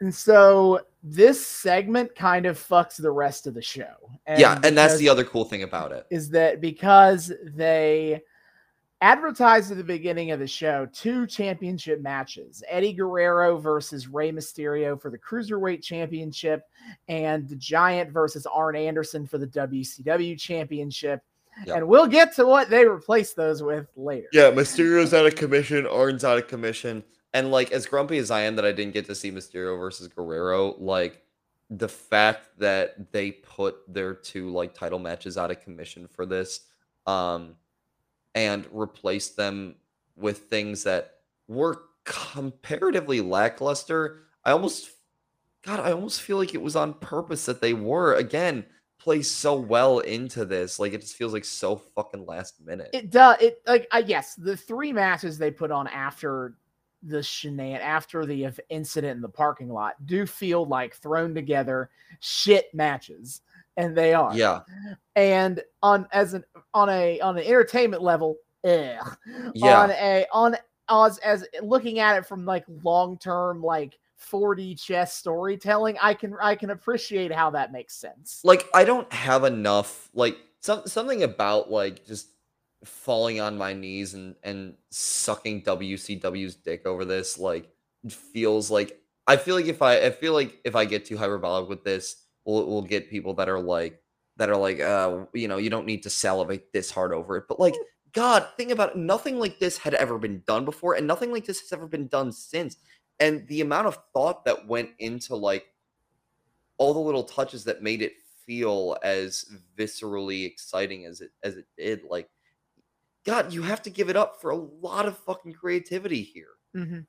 And so this segment kind of fucks the rest of the show. yeah and that's the other cool thing about it is that because they advertised at the beginning of the show two championship matches Eddie Guerrero versus Rey Mysterio for the Cruiserweight Championship and the Giant versus Arn Anderson for the WCW Championship. Yep. And we'll get to what they replaced those with later. yeah mysterio's out of commission arn's out of commission and like as grumpy as i am that i didn't get to see mysterio versus guerrero like the fact that they put their two like title matches out of commission for this um and replaced them with things that were comparatively lackluster. I almost god i almost feel like it was on purpose that they were. Again plays so well into this like it just feels like so fucking last minute. It does it like I guess the three matches they put on after the shenan after the incident in the parking lot do feel like thrown together shit matches and they are yeah and on as an on a on an entertainment level ugh. Yeah. on a on as as looking at it from like long term like 4D chess storytelling I can I can appreciate how that makes sense like I don't have enough like some something about like just falling on my knees and and sucking WCW's dick over this like feels like I feel like if I I feel like if I get too hyperbolic with this we'll we'll get people that are like that are like uh you know you don't need to salivate this hard over it. But like god think about it nothing like this had ever been done before and nothing like this has ever been done since. And the amount of thought that went into like all the little touches that made it feel as viscerally exciting as it as it did like god you have to give it up for a lot of fucking creativity here. Mhm.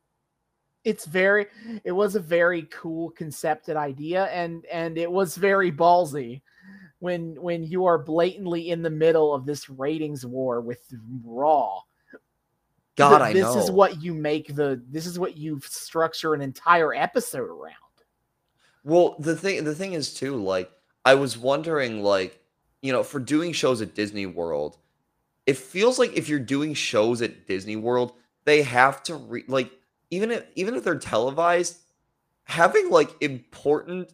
It's very it was a very cool concepted idea and and it was very ballsy when when you are blatantly in the middle of this ratings war with Raw. god that i this know is what you make the this is what you structure an entire episode around. well the thing the thing is too like i was wondering like you know for doing shows at disney world it feels like if you're doing shows at Disney World, they have to re- like even if even if they're televised, having like important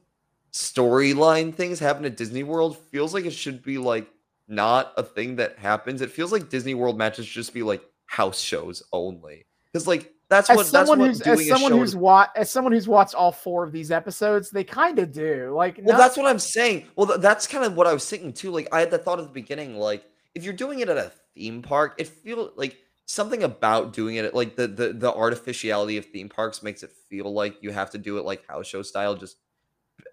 storyline things happen at Disney World feels like it should be like not a thing that happens. It feels like Disney World matches should just be like house shows only. Because like that's as what someone that's who's what as doing a someone who's watched as someone who's watched all four of these episodes, they kind of do. Like, Well, not- that's what I'm saying. Well, th- that's kind of what I was thinking too. Like I had the thought at the beginning, like if you're doing it at a theme park, it feel like something about doing it like the the the artificiality of theme parks makes it feel like you have to do it like house show style. Just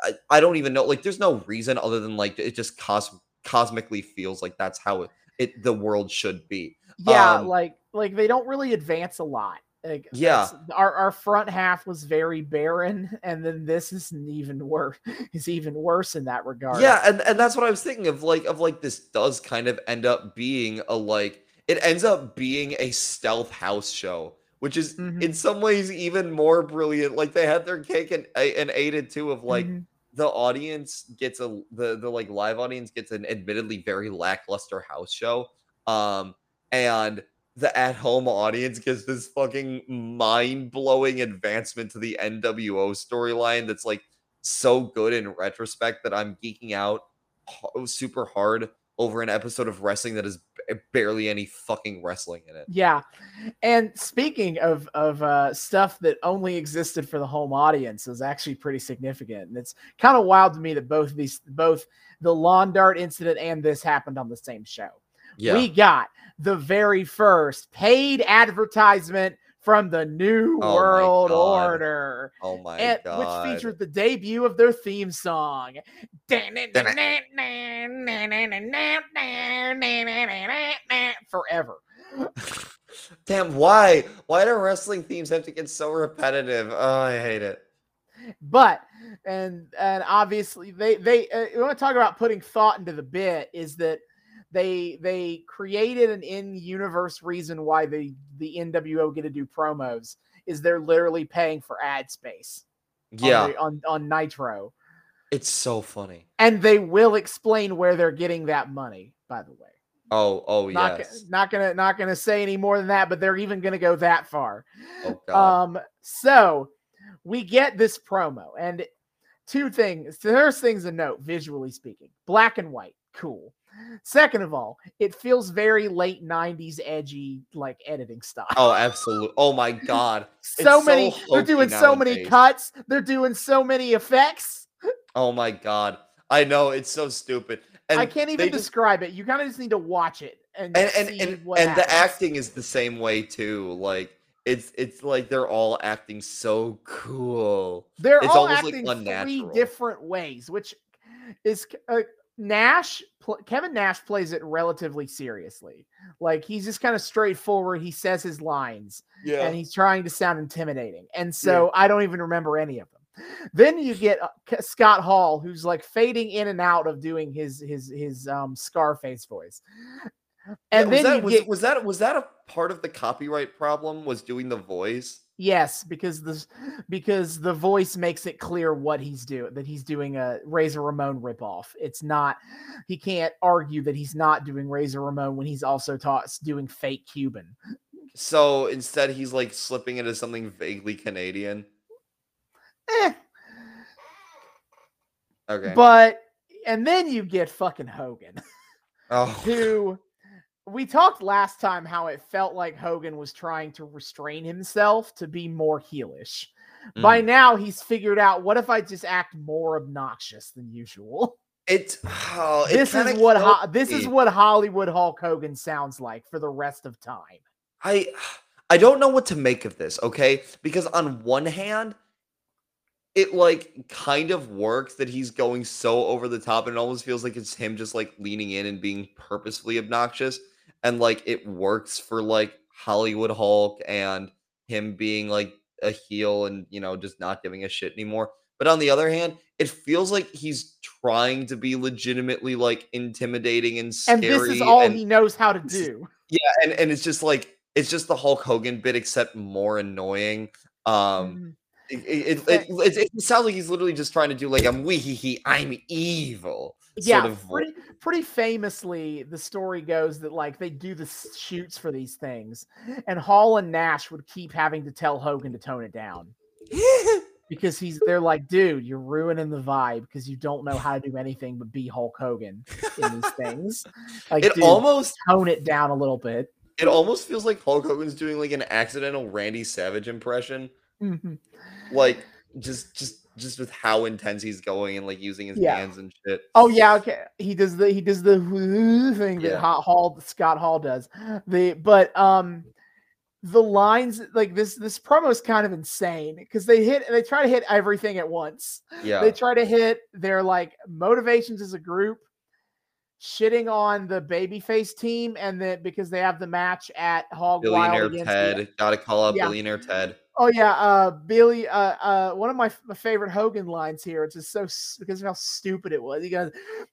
I, I don't even know. Like there's no reason other than like it just cos- cosmically feels like that's how it, it the world should be. yeah, um, like like they don't really advance a lot. Like, Yeah. our our front half was very barren, and then this is even worse. Is even worse in that regard. Yeah, and, and that's what I was thinking of like of like this does kind of end up being a like it ends up being a stealth house show, which is in Mhm. some ways even more brilliant. Like they had their cake and and ate it too of like Mhm. the audience gets a the the like live audience gets an admittedly very lackluster house show. Um and the at home audience gets this fucking mind blowing advancement to the NWO storyline that's like so good in retrospect that I'm geeking out super hard over an episode of wrestling that is barely any fucking wrestling in it. Yeah. And speaking of of uh, stuff that only existed for the home audience is actually pretty significant. And it's kind of wild to me that both of these both the lawn dart incident and this happened on the same show. Yeah. We got the very first paid advertisement from the New Oh World. Order. oh my and, god. which featured the debut of their theme song. Forever. Damn, why? Why do wrestling themes have to get so repetitive? Oh, I hate it. but and and obviously they they uh, you want to talk about putting thought into the bit is that they they created an in-universe reason why the the NWO get to do promos is they're literally paying for ad space on Yeah, the- on, on Nitro it's so funny. and they will explain where they're getting that money by the way Oh, oh not, yes. not gonna not gonna say any more than that but they're even gonna go that far Oh god. um, so we get this promo, and two things. There's things to note, visually speaking. Black and white, cool. Second of all, it feels very late 90s edgy, like editing style. oh, absolutely. Oh my god. so so many, they're hokey doing so many cuts, they're doing so many effects. Oh my god. I know it's so stupid. And I can't even they just- describe it. You kind of just need to watch it and and and and, and the acting is the same way too. Like it's it's like they're all acting so cool. They're It's all almost, like, acting three different ways, which is uh, Nash. Pl- Kevin Nash plays it relatively seriously. Like he's just kind of straightforward. He says his lines, Yeah. and he's trying to sound intimidating. And so I don't even remember any of them. Then you get uh, Scott Hall, who's like fading in and out of doing his his his um Scarface voice. And was then that you was, get was that was that a part of the copyright problem? Was doing the voice? Yes, because the because the voice makes it clear what he's doing that he's doing a Razor Ramon ripoff. It's not he can't argue that he's not doing Razor Ramon when he's also taught doing fake Cuban. So instead, he's like slipping into something vaguely Canadian. Eh, Okay. but and then you get fucking Hogan, oh, who we talked last time how it felt like Hogan was trying to restrain himself to be more heelish. By mm. now, he's figured out what if I just act more obnoxious than usual. it's oh, it this is what Ho- this is what Hollywood Hulk Hogan sounds like for the rest of time. I I don't know what to make of this, okay? Because on one hand, it like kind of works that he's going so over the top and it almost feels like it's him just like leaning in and being purposefully obnoxious and like it works for like Hollywood Hulk and him being like a heel and you know just not giving a shit anymore. But on the other hand, it feels like he's trying to be legitimately like intimidating and scary And this is all and- he knows how to do. yeah, and and it's just like it's just the Hulk Hogan bit except more annoying. Um Mhm. It, it, it, it, it sounds like he's literally just trying to do like I'm wee hee hee, I'm evil. Yeah, sort of pretty, pretty famously, the story goes that like they do the shoots for these things, and Hall and Nash would keep having to tell Hogan to tone it down because he's they're like, dude, you're ruining the vibe because you don't know how to do anything but be Hulk Hogan in these things. Like, it dude, almost tone it down a little bit. it almost feels like Hulk Hogan's doing like an accidental Randy Savage impression. Mhm. Like just just just with how intense he's going and like using his Yeah. hands and shit. Oh yeah, okay. He does the he does the thing that Yeah. Hall, Scott Hall does. The but um the lines like this this promo is kind of insane because they hit they try to hit everything at once. Yeah. They try to hit their like motivations as a group, shitting on the babyface team, and then because they have the match at Hog Billionaire Wild against the- Ted. Gotta call out Yeah. Billionaire Ted. Oh yeah, uh, Billy. Uh, uh, one of my, my favorite Hogan lines here. It's just so because of how stupid it was. He goes,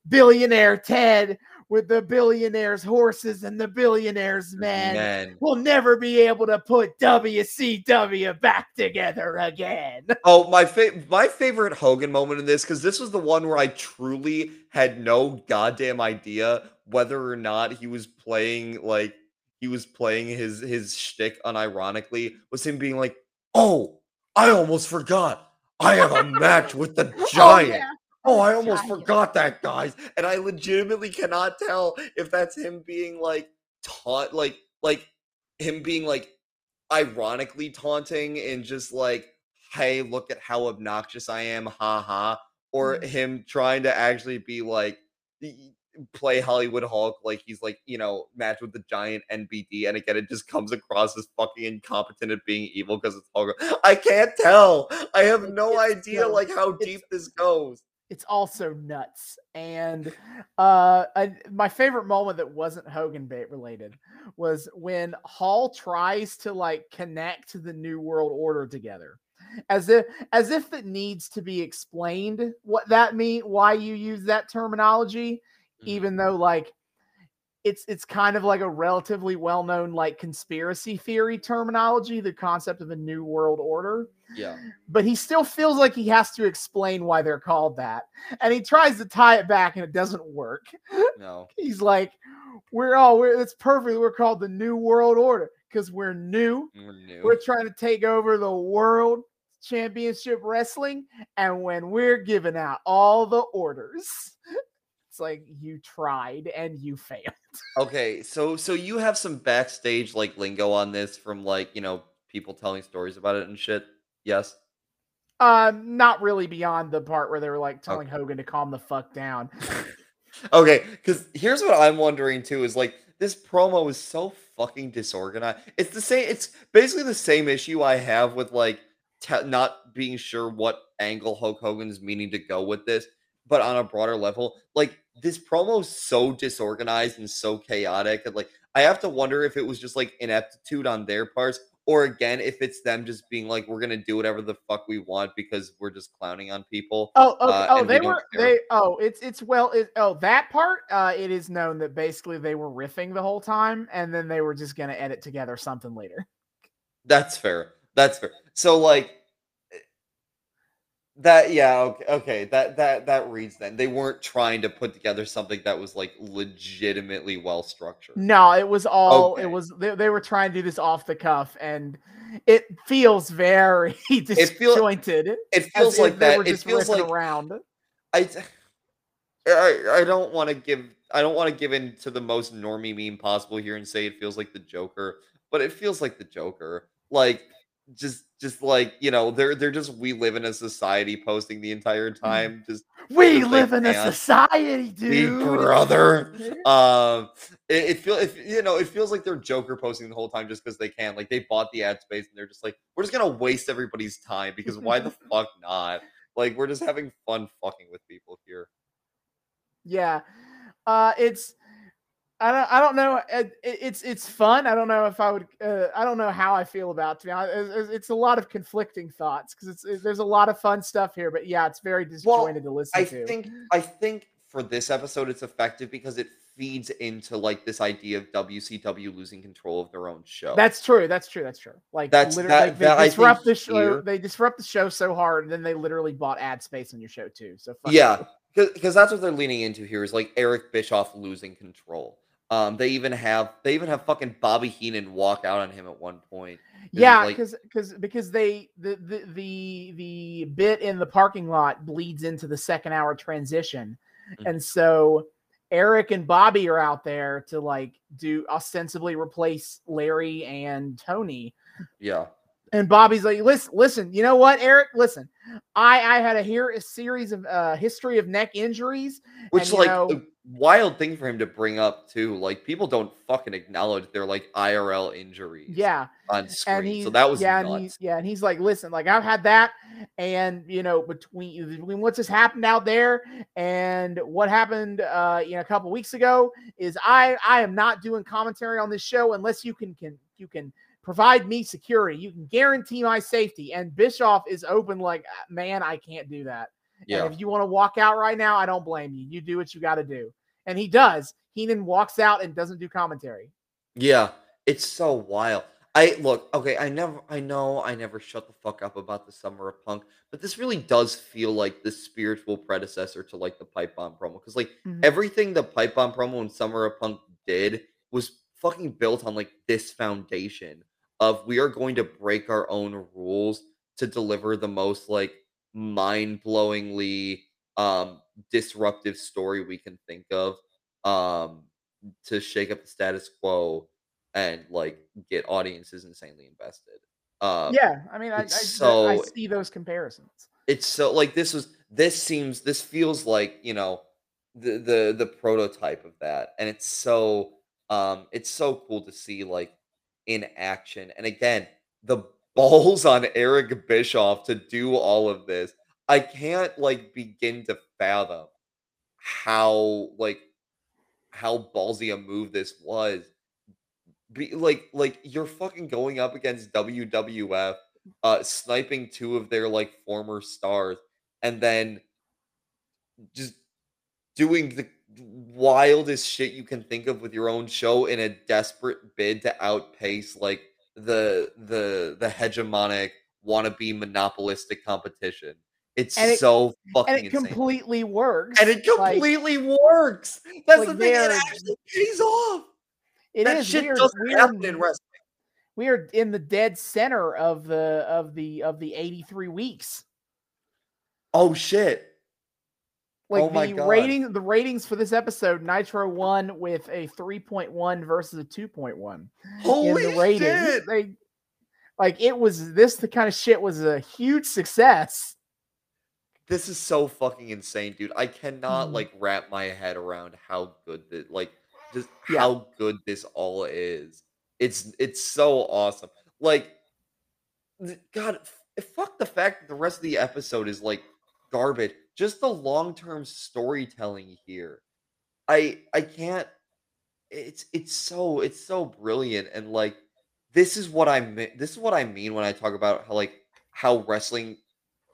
"Billionaire Ted with the billionaires' horses and the billionaires' men Man. will never be able to put WCW back together again." Oh, my fa- my favorite Hogan moment in this because this was the one where I truly had no goddamn idea whether or not he was playing like he was playing his his shtick unironically. Was him being like, "Oh, I almost forgot. I have a match with the giant." Oh, I almost Giant. forgot that, guys. And I legitimately cannot tell if that's him being like taunt, like like him being like ironically taunting and just like, hey, look at how obnoxious I am, ha ha, or Mhm. him trying to actually be like play Hollywood Hulk like he's like, you know, match with the giant NBD and again it just comes across as fucking incompetent at being evil because it's Hulk. I can't tell. I have no it's idea so- like how deep this goes. it's also nuts. And uh, I, my favorite moment that wasn't Hogan bait related was when Hall tries to like connect the New World Order together, as if as if it needs to be explained what that mean, why you use that terminology, Mhm. even though like it's it's kind of like a relatively well known like conspiracy theory terminology, the concept of a New World Order Yeah. but he still feels like he has to explain why they're called that. And he tries to tie it back and it doesn't work. No. He's like, we're all we're it's perfect. We're called the New World Order because we're new. We're new. We're trying to take over the world championship wrestling. And when we're giving out all the orders, it's like you tried and you failed. Okay, so so you have some backstage like lingo on this from like, you know, people telling stories about it and shit. Yes. Um, not really beyond the part where they were like telling Hogan to calm the fuck down. Okay, because here's what I'm wondering too is like this promo is so fucking disorganized. It's the same. It's basically the same issue I have with like te- not being sure what angle Hulk Hogan is meaning to go with this, but on a broader level, like this promo is so disorganized and so chaotic that like I have to wonder if it was just like ineptitude on their parts, or again if it's them just being like we're gonna do whatever the fuck we want because we're just clowning on people. Oh, okay. uh, oh, and we they were they. Oh, it's it's well. It, oh, that part. Uh, it is known that basically they were riffing the whole time, and then they were just gonna edit together something later. That's fair. That's fair. So like that yeah, okay, okay. That that that reads then. They weren't trying to put together something that was like legitimately well structured. No, it was all. Okay. It was they, they were trying to do this off the cuff, and it feels very feel- disjointed. It as feels like that. It feels like around. I I, I don't want to give I don't want to give in to the most normie meme possible here and say it feels like the Joker, but it feels like the Joker. Like just just like, you know, they're they're just we live in a society posting the entire time. Just We live in a society, dude. brother. um it, it feels if you know it feels like they're joker posting the whole time just because they can like they bought the ad space and they're just like we're just gonna waste everybody's time because why the fuck not like we're just having fun fucking with people here Yeah. Uh it's I don't I don't know it, it's it's fun. I don't know if I would uh, I don't know how I feel about it, to be honest. It's, it's- a lot of conflicting thoughts cuz it's it- there's a lot of fun stuff here, but yeah, it's very disjointed to listen i to. think i think for this episode it's effective because it feeds into like this idea of WCW losing control of their own show. That's true. That's true. That's true. Like That's- literally, that- they, that disrupt the show. here- They disrupt the show so hard, and then they literally bought ad space on your show too. So fuck Yeah, because that's what they're leaning into here is like Eric Bischoff losing control. Um, they even have they even have fucking Bobby Heenan walk out on him at one point. yeah, like- because because because they the, the the the bit in the parking lot bleeds into the second hour transition, Mhm. and so Eric and Bobby are out there to like do ostensibly replace Larry and Tony. Yeah, And Bobby's like, listen, listen, you know what, Eric? Listen, I I had a here a series of uh history of neck injuries. which And, like know- a wild thing for him to bring up too. Like people don't fucking acknowledge their like IRL injuries. Yeah. on screen. He so that was yeah, and he's yeah, and he's like, listen, like I've had that, and you know, between between what's just happened out there and what happened uh you know a couple weeks ago is I I am not doing commentary on this show unless you can can you can provide me security. You can guarantee my safety. And Bischoff is open like, "Uh, man, I can't do that. Yeah, And if you want to walk out right now, I don't blame you. You do what you got to do. And he does. Heenan walks out and doesn't do commentary. yeah, it's so wild. I look okay. I never, I know, I never shut the fuck up about the summer of punk, but this really does feel like the spiritual predecessor to like the pipe bomb promo because like Mhm. everything the pipe bomb promo and summer of punk did was fucking built on like this foundation of we are going to break our own rules to deliver the most like mind-blowingly um disruptive story we can think of um to shake up the status quo and like get audiences insanely invested uh yeah, I mean, I, I, it's I so- see those comparisons. it's so like this was this seems this feels like you know the the the prototype of that and it's so um it's so cool to see like in action and again the balls on Eric Bischoff to do all of this I can't like begin to fathom how like how ballsy a move this was. Be like like you're fucking going up against WWF uh sniping two of their like former stars and then just doing the wildest shit you can think of with your own show in a desperate bid to outpace like the the the hegemonic wannabe monopolistic competition it's it- so fucking And it insane completely works. and it Like, completely works that's like the thing it actually pays off it that is shit weird. doesn't happen in wrestling we are in the dead center of the of the of the 83 weeks. oh shit Like Oh the God. rating, the ratings for this episode, Nitro won with a 3.1 versus a 2.1. holy in the ratings. shit They like it was this the kind of shit was a huge success. This is so fucking insane, dude. I cannot Mhm. like wrap my head around how good this like just Yeah. how good this all is. It's it's so awesome. Like God, fuck the fact that the rest of the episode is like garbage. Just the long-term storytelling here. I I can't it's it's so it's so brilliant and like this is what I mean this is what I mean when I talk about how like how wrestling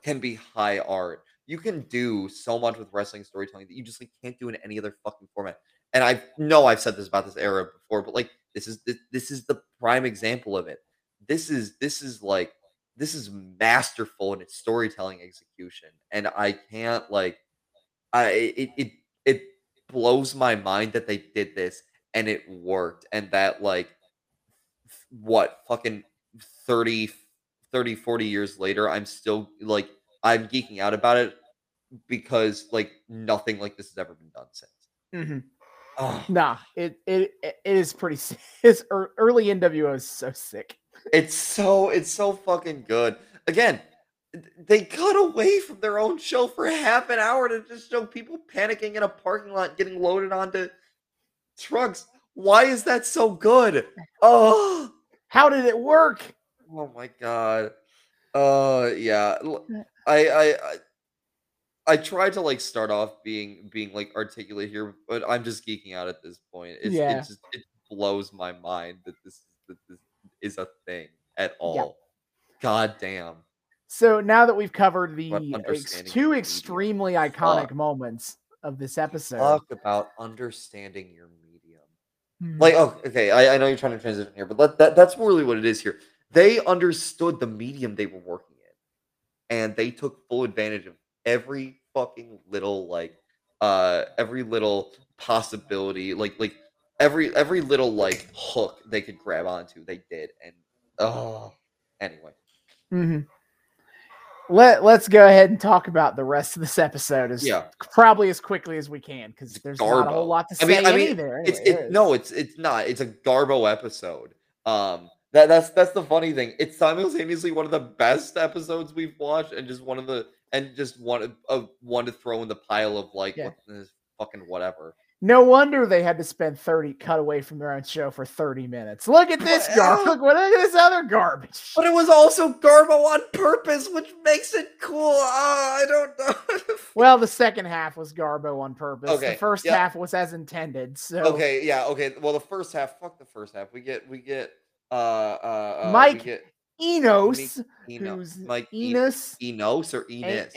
can be high art. You can do so much with wrestling storytelling that you just like can't do in any other fucking format. And I know I've said this about this era before, but like this is this, this is the prime example of it. This is this is like this is masterful in its storytelling execution, and I can't like I it it it blows my mind that they did this and it worked, and that like what fucking 30 30 40 years later i'm still like i'm geeking out about it because like nothing like this has ever been done since mm-hmm. oh, Nah, it it it is pretty. sick. His early NWO is so sick. It's so it's so fucking good again they cut away from their own show for half an hour to just show people panicking in a parking lot getting loaded onto trucks why is that so good oh How did it work? Oh my god. Uh yeah. I I I tried to like start off being being like articulate here, but I'm just geeking out at this point. It's Yeah. it just it blows my mind that this that this is a thing at all. God damn. So now that we've covered the ex- two extremely iconic Fuck. moments of this episode. Talk about understanding your medium. Hmm. Like, oh, okay, I, I know you're trying to transition here, but that, that that's really what it is here. They understood the medium they were working in, and they took full advantage of every fucking little like, uh, every little possibility, like like every every little like hook they could grab onto. They did, and oh, anyway. Mhm. Let Let's go ahead and talk about the rest of this episode as Yeah. probably as quickly as we can because there's not a whole lot to I say mean- I mean, either. It's Anyway, it, no, it's it's not. It's a Garbo episode. Um, that that's that's the funny thing. It's simultaneously one of the best episodes we've watched, and just one of the and just one of- of one to throw in the pile of like Yeah. what fucking whatever. No wonder they had to spend 30 cut away from their own show for 30 minutes. Look at this garbage. Look, what- look at this other garbage. But it was also Garbo on purpose, which makes it cool. Ah, I don't know. Well, the second half was Garbo on purpose. Okay, The first yeah. half was as intended. So okay, yeah, okay. Well, the first half, fuck the first half. We get we get uh uh, uh Mike get Enos, Eno, who's Mike Enos. Enos or Enos.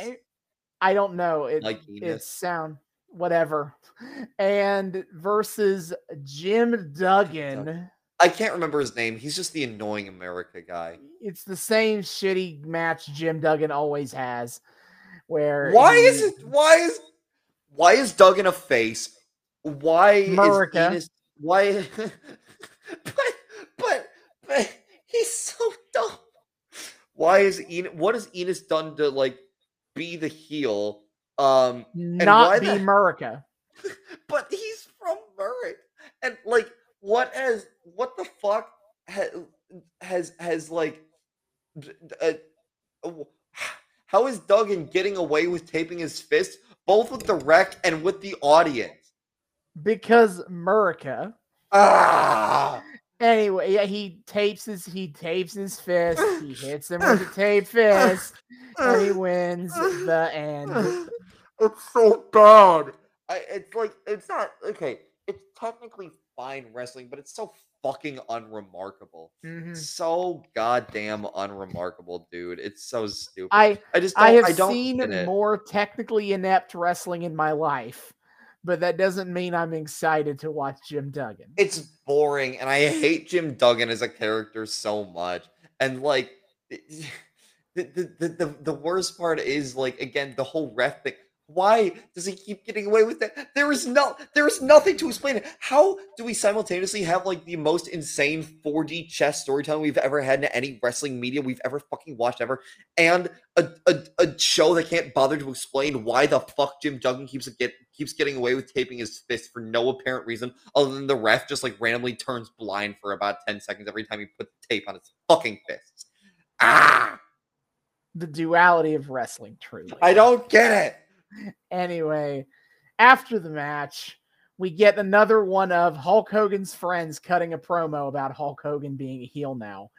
I don't know. It, Like it Enos. sound whatever. And versus Jim Duggan. I can't remember his name. He's just the annoying America guy. It's the same shitty match Jim Duggan always has. Where Why he- is it? Why is? Why is Duggan a face? Why America. is Enos? Why? but but but he's so dumb. Why is Enos? What has Enos done to like be the heel? Um, not be the- America? but he's from Murray, and like, what has what the fuck has has has like, uh, how is Duggan getting away with taping his fist both with the wreck and with the audience? Because America. Ah, Anyway, yeah, he tapes his he tapes his fist. He hits him with a taped fist, and he wins the end. It's so bad. I, it's like it's not okay. It's technically fine wrestling, but it's so fucking unremarkable. Mhm. so goddamn unremarkable, dude. It's so stupid. I I just don't, I have I seen more technically inept wrestling in my life, but that doesn't mean I'm excited to watch Jim Duggan. It's boring, and I hate Jim Duggan as a character so much. And like, the the the, the, the worst part is like again the whole ref thing. Why does he keep getting away with that? There is no, there is nothing to explain it. How do we simultaneously have like the most insane 4D chess storytelling we've ever had in any wrestling media we've ever fucking watched ever, and a, a, a show that can't bother to explain why the fuck Jim Duggan keeps get keeps getting away with taping his fist for no apparent reason other than the ref just like randomly turns blind for about 10 seconds every time he puts tape on his fucking fists. Ah, the duality of wrestling, truly. I don't get it. Anyway, after the match, we get another one of Hulk Hogan's friends cutting a promo about Hulk Hogan being a heel now.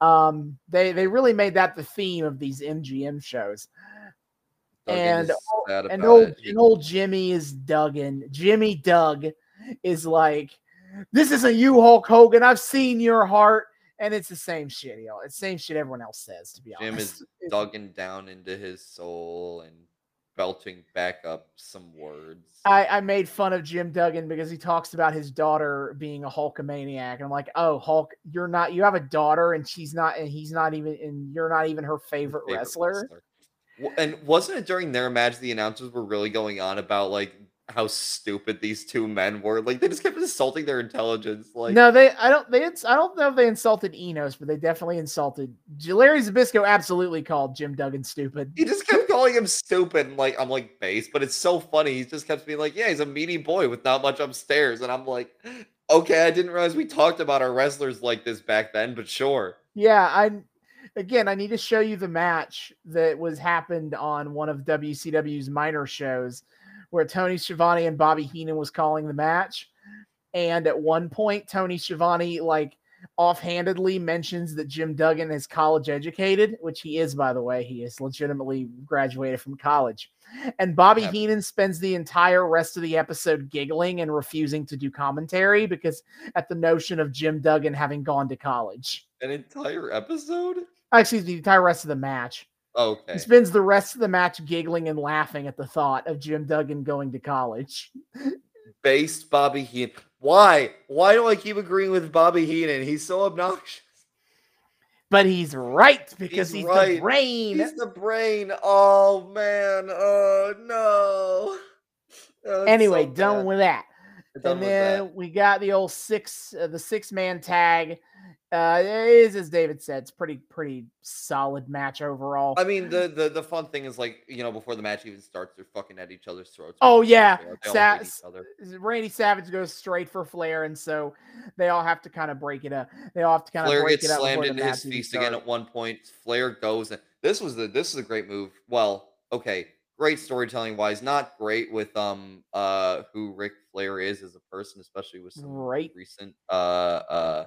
Um, they they really made that the theme of these MGM shows. Duggan And is ol- sad And old it. And old Jimmy is Duggan. Jimmy Doug is like, this isn't you, Hulk Hogan. I've seen your heart. And it's the same shit. You know, it's the same shit everyone else says, to be Jim honest. Jim is Duggan down into his soul and belting back up some words. I, I made fun of Jim Duggan because he talks about his daughter being a Hulkamaniac. And I'm like, oh, Hulk, you're not, you have a daughter and she's not, and he's not even, and you're not even her favorite, favorite wrestler. W- And wasn't it during their match the announcers were really going on about like how stupid these two men were? Like they just kept insulting their intelligence. Like no, they, I don't, they, I don't know if they insulted Enos, but they definitely insulted Larry Zbyszko. Absolutely called Jim Duggan stupid. he just kept calling him stupid. And like I'm like base, but it's so funny. He just kept being like, yeah, he's a meaty boy with not much upstairs, and I'm like, okay, I didn't realize we talked about our wrestlers like this back then, but sure. Yeah, I again I need to show you the match that was happened on one of WCW's minor shows where Tony Schiavone and Bobby Heenan was calling the match. And at one point, Tony Schiavone like offhandedly mentions that Jim Duggan is college educated, which he is, by the way. He is legitimately graduated from college. And Bobby Yep. Heenan spends the entire rest of the episode giggling and refusing to do commentary because at the notion of Jim Duggan having gone to college. An entire episode. Actually, the entire rest of the match. Okay. He spends the rest of the match giggling and laughing at the thought of Jim Duggan going to college. Based Bobby Heenan. Why? Why do I keep agreeing with Bobby Heenan? He's so obnoxious. But he's right because he's, He's right. the brain. He's the brain. Oh man. Oh no. Oh, anyway, so done with that. Done and with then that. we got the old six, uh, the six man tag. Uh, it is as David said, it's pretty pretty solid match overall. I mean, the, the the fun thing is like you know before the match even starts, they're fucking at each other's throats. Oh, yeah. Sa- hate each other. Randy Savage goes straight for Flair, and so they all have to kind of break it up. They all have to kind of Flair break gets it up. slammed into his feast again at one point. Flair goes and this was the this is a great move. Well, okay, great storytelling wise, not great with um uh who Ric Flair is as a person, especially with some Right. recent uh uh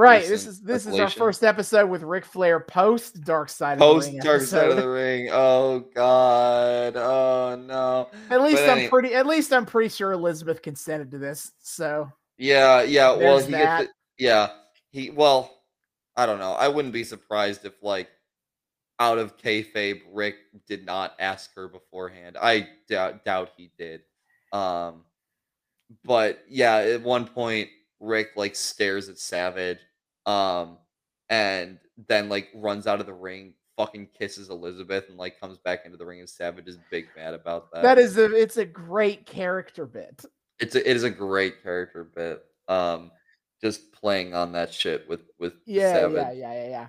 Right. This is this is our first episode with Ric Flair post Dark Side of post the Ring. Post Dark Side of the Ring. Oh god, oh no. At least But I'm pretty. At least I'm pretty sure Elizabeth consented to this. So Yeah, yeah. Well, he that. gets. Yeah, he. Well, I don't know. I wouldn't be surprised if, like, out of kayfabe, Ric did not ask her beforehand. I doubt doubt he did. Um, but yeah, at one point, Ric like stares at Savage, um, and then like runs out of the ring, fucking kisses Elizabeth, and like comes back into the ring, and Savage is big mad about that. that is a. It's a great character bit. it's a, it is a great character bit. Um, just playing on that shit with with Yeah, Savage. yeah, yeah, yeah, yeah.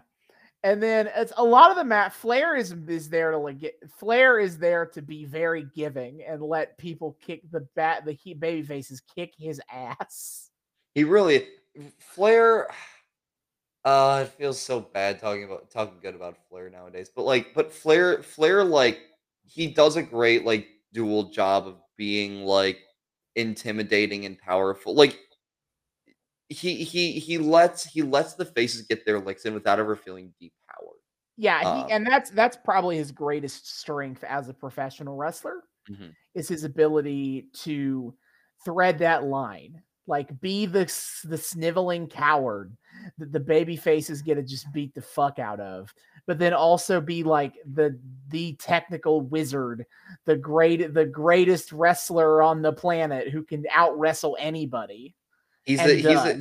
And then it's a lot of the mat. Flair is is there to like get. Flair is there to be very giving and let people kick the bat. The he, baby faces kick his ass. He really Flair. Uh, it feels so bad talking about talking good about Flair nowadays. But like, but Flair, Flair, like he does a great like dual job of being like intimidating and powerful. Like he he he lets he lets the faces get their licks in without ever feeling depowered. Yeah, he, Um, and that's that's probably his greatest strength as a professional wrestler Mhm. is his ability to thread that line, like be the the sniveling coward that the baby faces get to just beat the fuck out of, but then also be like the the technical wizard, the great the greatest wrestler on the planet who can out wrestle anybody. He's a he's a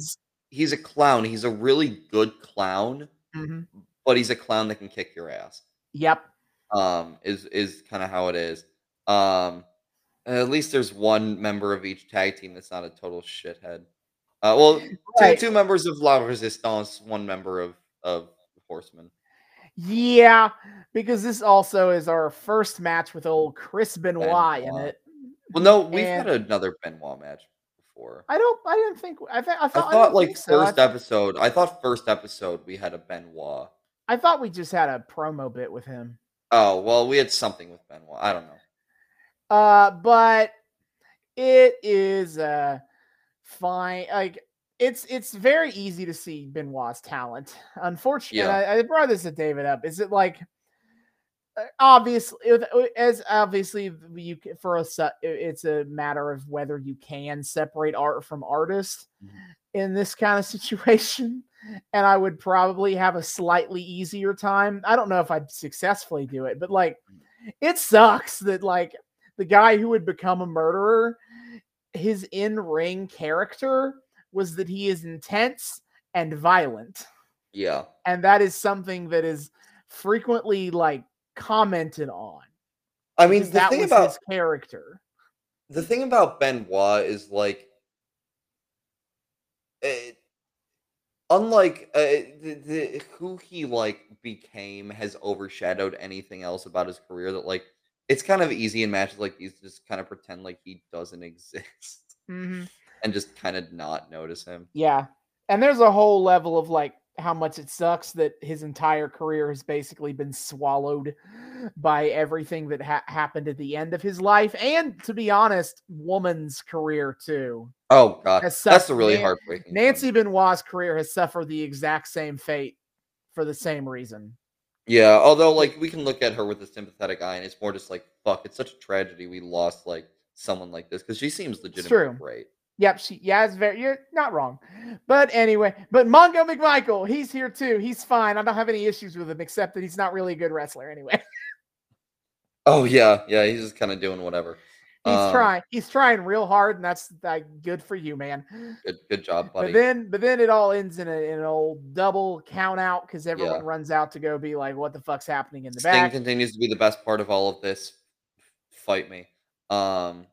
he's a clown. He's a really good clown, Mhm. but he's a clown that can kick your ass. Yep. Um, is is kind of how it is. Um, at least there's one member of each tag team that's not a total shithead. Uh, well, two, Right. two members of La Resistance, one member of of Horsemen. Yeah, because this also is our first match with old Chris Benoit, in it. Well, no, we've And- had another Benoit match before. I don't. I didn't think. I, th- I I thought. I, thought didn't like so. First episode. I thought first episode we had a Benoit. I thought we just had a promo bit with him. Oh well, we had something with Benoit. I don't know. Uh, but it is uh fine. Like it's it's very easy to see Benoit's talent. Unfortunately, Yeah. I, I brought this to David up. Is it like uh, obviously it- as obviously you for us uh, it's a matter of whether you can separate art from artist Mhm. in this kind of situation and i would probably have a slightly easier time i don't know if i'd successfully do it but like it sucks that like the guy who would become a murderer his in-ring character was that he is intense and violent Yeah. and that is something that is frequently like commented on I mean, the that thing was about his character the thing about Benoit is like, eh, unlike uh, the, the, who he like became has overshadowed anything else about his career. That like, it's kind of easy in matches like these to just kind of pretend like he doesn't exist Mhm. and just kind of not notice him. yeah and there's a whole level of like how much it sucks that his entire career has basically been swallowed by everything that ha- happened at the end of his life and to be honest woman's career too Oh god, that's a really Nan- heartbreaking. nancy benoit's career has suffered the exact same fate for the same reason Yeah, although like we can look at her with a sympathetic eye, and it's more just like fuck. It's such a tragedy we lost like someone like this because she seems legitimately true. great. Yep, she yeah, it's very you're not wrong. But anyway, but Mongo McMichael, he's here too. He's fine. I don't have any issues with him except that he's not really a good wrestler anyway. Oh yeah, yeah, he's just kind of doing whatever. He's Um, trying. He's trying real hard, and that's like good for you, man. Good, good job, buddy. But then, but then it all ends in, a, in an old double count out because everyone Yeah. runs out to go be like, "What the fuck's happening in the Sting back?" continues to be the best part of all of this. Fight me. Um,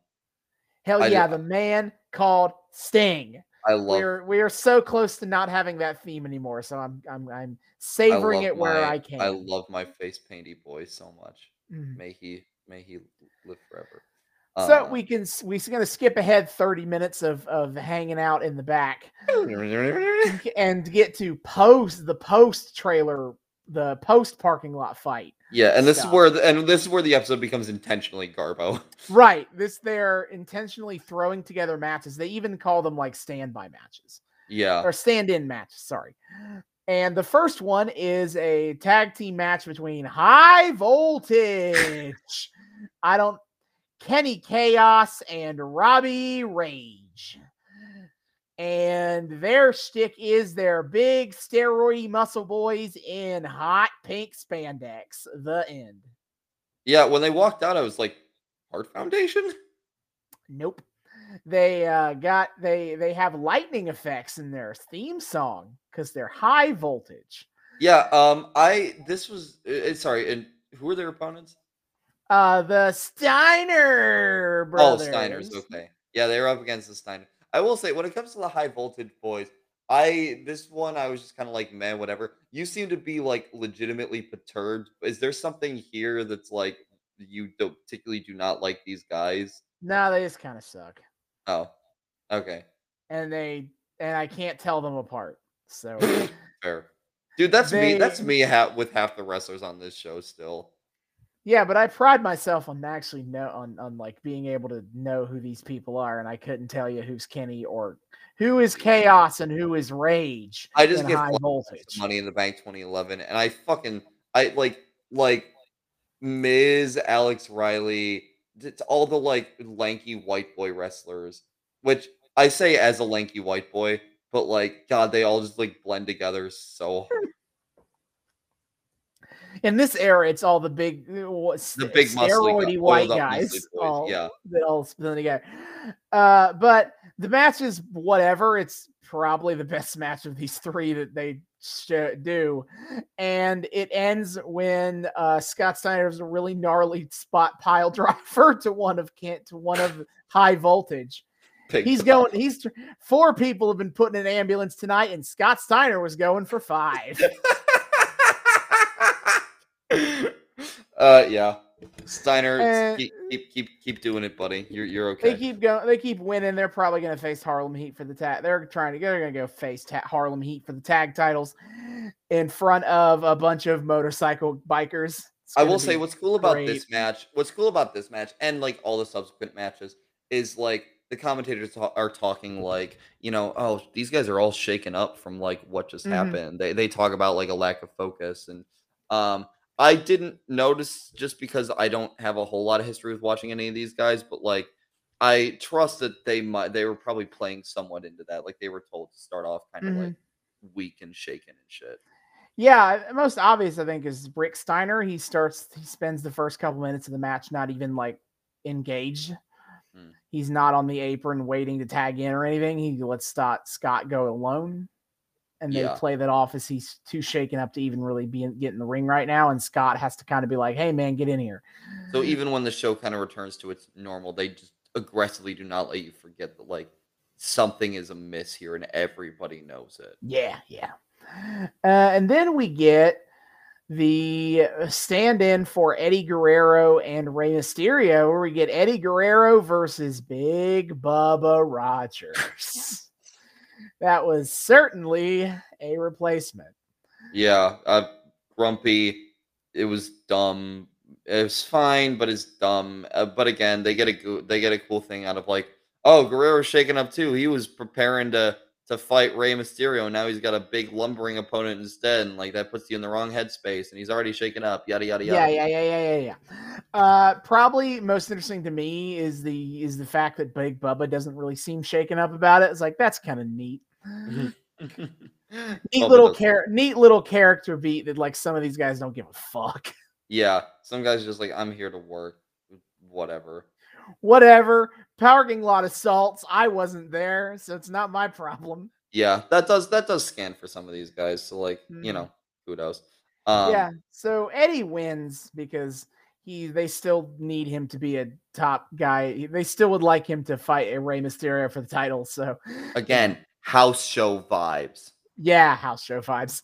Hell I- yeah, the man called Sting. I love. We're we are so close to not having that theme anymore, so I'm I'm I'm savoring it where my- I can. I love my face painty boy so much. Mhm. May he may he live forever. So Uh, we can we're gonna skip ahead 30 minutes of of hanging out in the back and get to post the post trailer, the post parking lot fight. yeah, and this stuff. is where the, and this is where the episode becomes intentionally Garbo. Right. This they're intentionally throwing together matches. They even call them like standby matches yeah, or stand-in matches. Sorry. And the first one is a tag team match between High Voltage. I don't Kenny Kaos and Robbie Rage. And their shtick is their big steroidy muscle boys in hot pink spandex. The end. yeah. When they walked out, I was like, Heart Foundation. Nope. They uh, got they they have lightning effects in their theme song because they're high voltage. Yeah. Um. I this was uh, sorry. And who are their opponents? Uh, the Steiner brothers. Oh, Steiners. Okay. Yeah, they were up against the Steiner. I will say, when it comes to the high voltage boys, I this one I was just kind of like, man, whatever. You seem to be like legitimately perturbed. Is there something here that's like you don't particularly do not like these guys? No, they just kind of suck, Oh, okay, and they and I can't tell them apart. So fair, dude. That's me. That's me ha- with half the wrestlers on this show still. Yeah, but I pride myself on actually know on on like being able to know who these people are, and I couldn't tell you who's Kenny or who is Kaos and who is Rage. I just get high flashbacks to voltage. Money in the Bank 2011, and I fucking I like like Ms. Alex Riley, it's all the like lanky white boy wrestlers, which I say as a lanky white boy, but like God, they all just like blend together so hard. in this era, it's all the big, uh, the big muscly, steroidy white oiled up muscly guys, all yeah. that all spin together. Uh, but the match is whatever. It's probably the best match of these three that they do, and it ends when uh, Scott Steiner's a really gnarly spot pile driver to one of Kent to one of high voltage. Big He's going. He's four people have been put in an ambulance tonight, and Scott Steiner was going for five. uh, yeah. Steiner, Uh, keep, keep keep keep doing it, buddy. You're you're okay. They keep going. They keep winning. They're probably going to face Harlem Heat for the tag. They're trying to. They're going to go face ta- Harlem Heat for the tag titles in front of a bunch of motorcycle bikers. I will say what's cool about this match, what's cool about this match and like all the subsequent matches is like the commentators are talking like, you know, oh, these guys are all shaken up from like what just Mhm. happened. They they talk about like a lack of focus and um I didn't notice just because I don't have a whole lot of history with watching any of these guys, but like I trust that they might they were probably playing somewhat into that. Like they were told to start off kind of Mhm. like weak and shaken and shit. Yeah, most obvious I think is Rick Steiner. He starts. He spends the first couple minutes of the match not even like engaged. Hmm. He's not on the apron waiting to tag in or anything. He lets Scott Scott go alone, and they Yeah. play that off as he's too shaken up to even really be in, get in the ring right now. And Scott has to kind of be like, "Hey, man, get in here." So even when the show kind of returns to its normal, they just aggressively do not let you forget that like something is amiss here and everybody knows it. Yeah, yeah. Uh, and then we get the uh, stand-in for Eddie Guerrero and Rey Mysterio, where we get Eddie Guerrero versus Big Bubba Rogers. that was certainly a replacement. Yeah, uh, grumpy. It was dumb. It was fine, but it's dumb. Uh, but again, they get a they get a cool thing out of like, oh, Guerrero's shaking up too. He was preparing to to fight Rey Mysterio. And now he's got a big lumbering opponent instead, and like that puts you in the wrong headspace, and he's already shaken up. Yada yada yada. yeah, yeah, yeah, yeah, yeah. Uh, probably most interesting to me is the is the fact that Big Bubba doesn't really seem shaken up about it. It's like that's kind of neat. Mhm. Neat Bubba little does- char- neat little character beat that like some of these guys don't give a fuck. Yeah, some guys just like I'm here to work, whatever. Whatever. A lot of salts. I wasn't there, so it's not my problem. Yeah, that does that does scan for some of these guys. So like you Mhm. know, kudos. Um, yeah. So Eddie wins because he they still need him to be a top guy. They still would like him to fight a Rey Mysterio for the title. So Again, house show vibes. Yeah, house show vibes.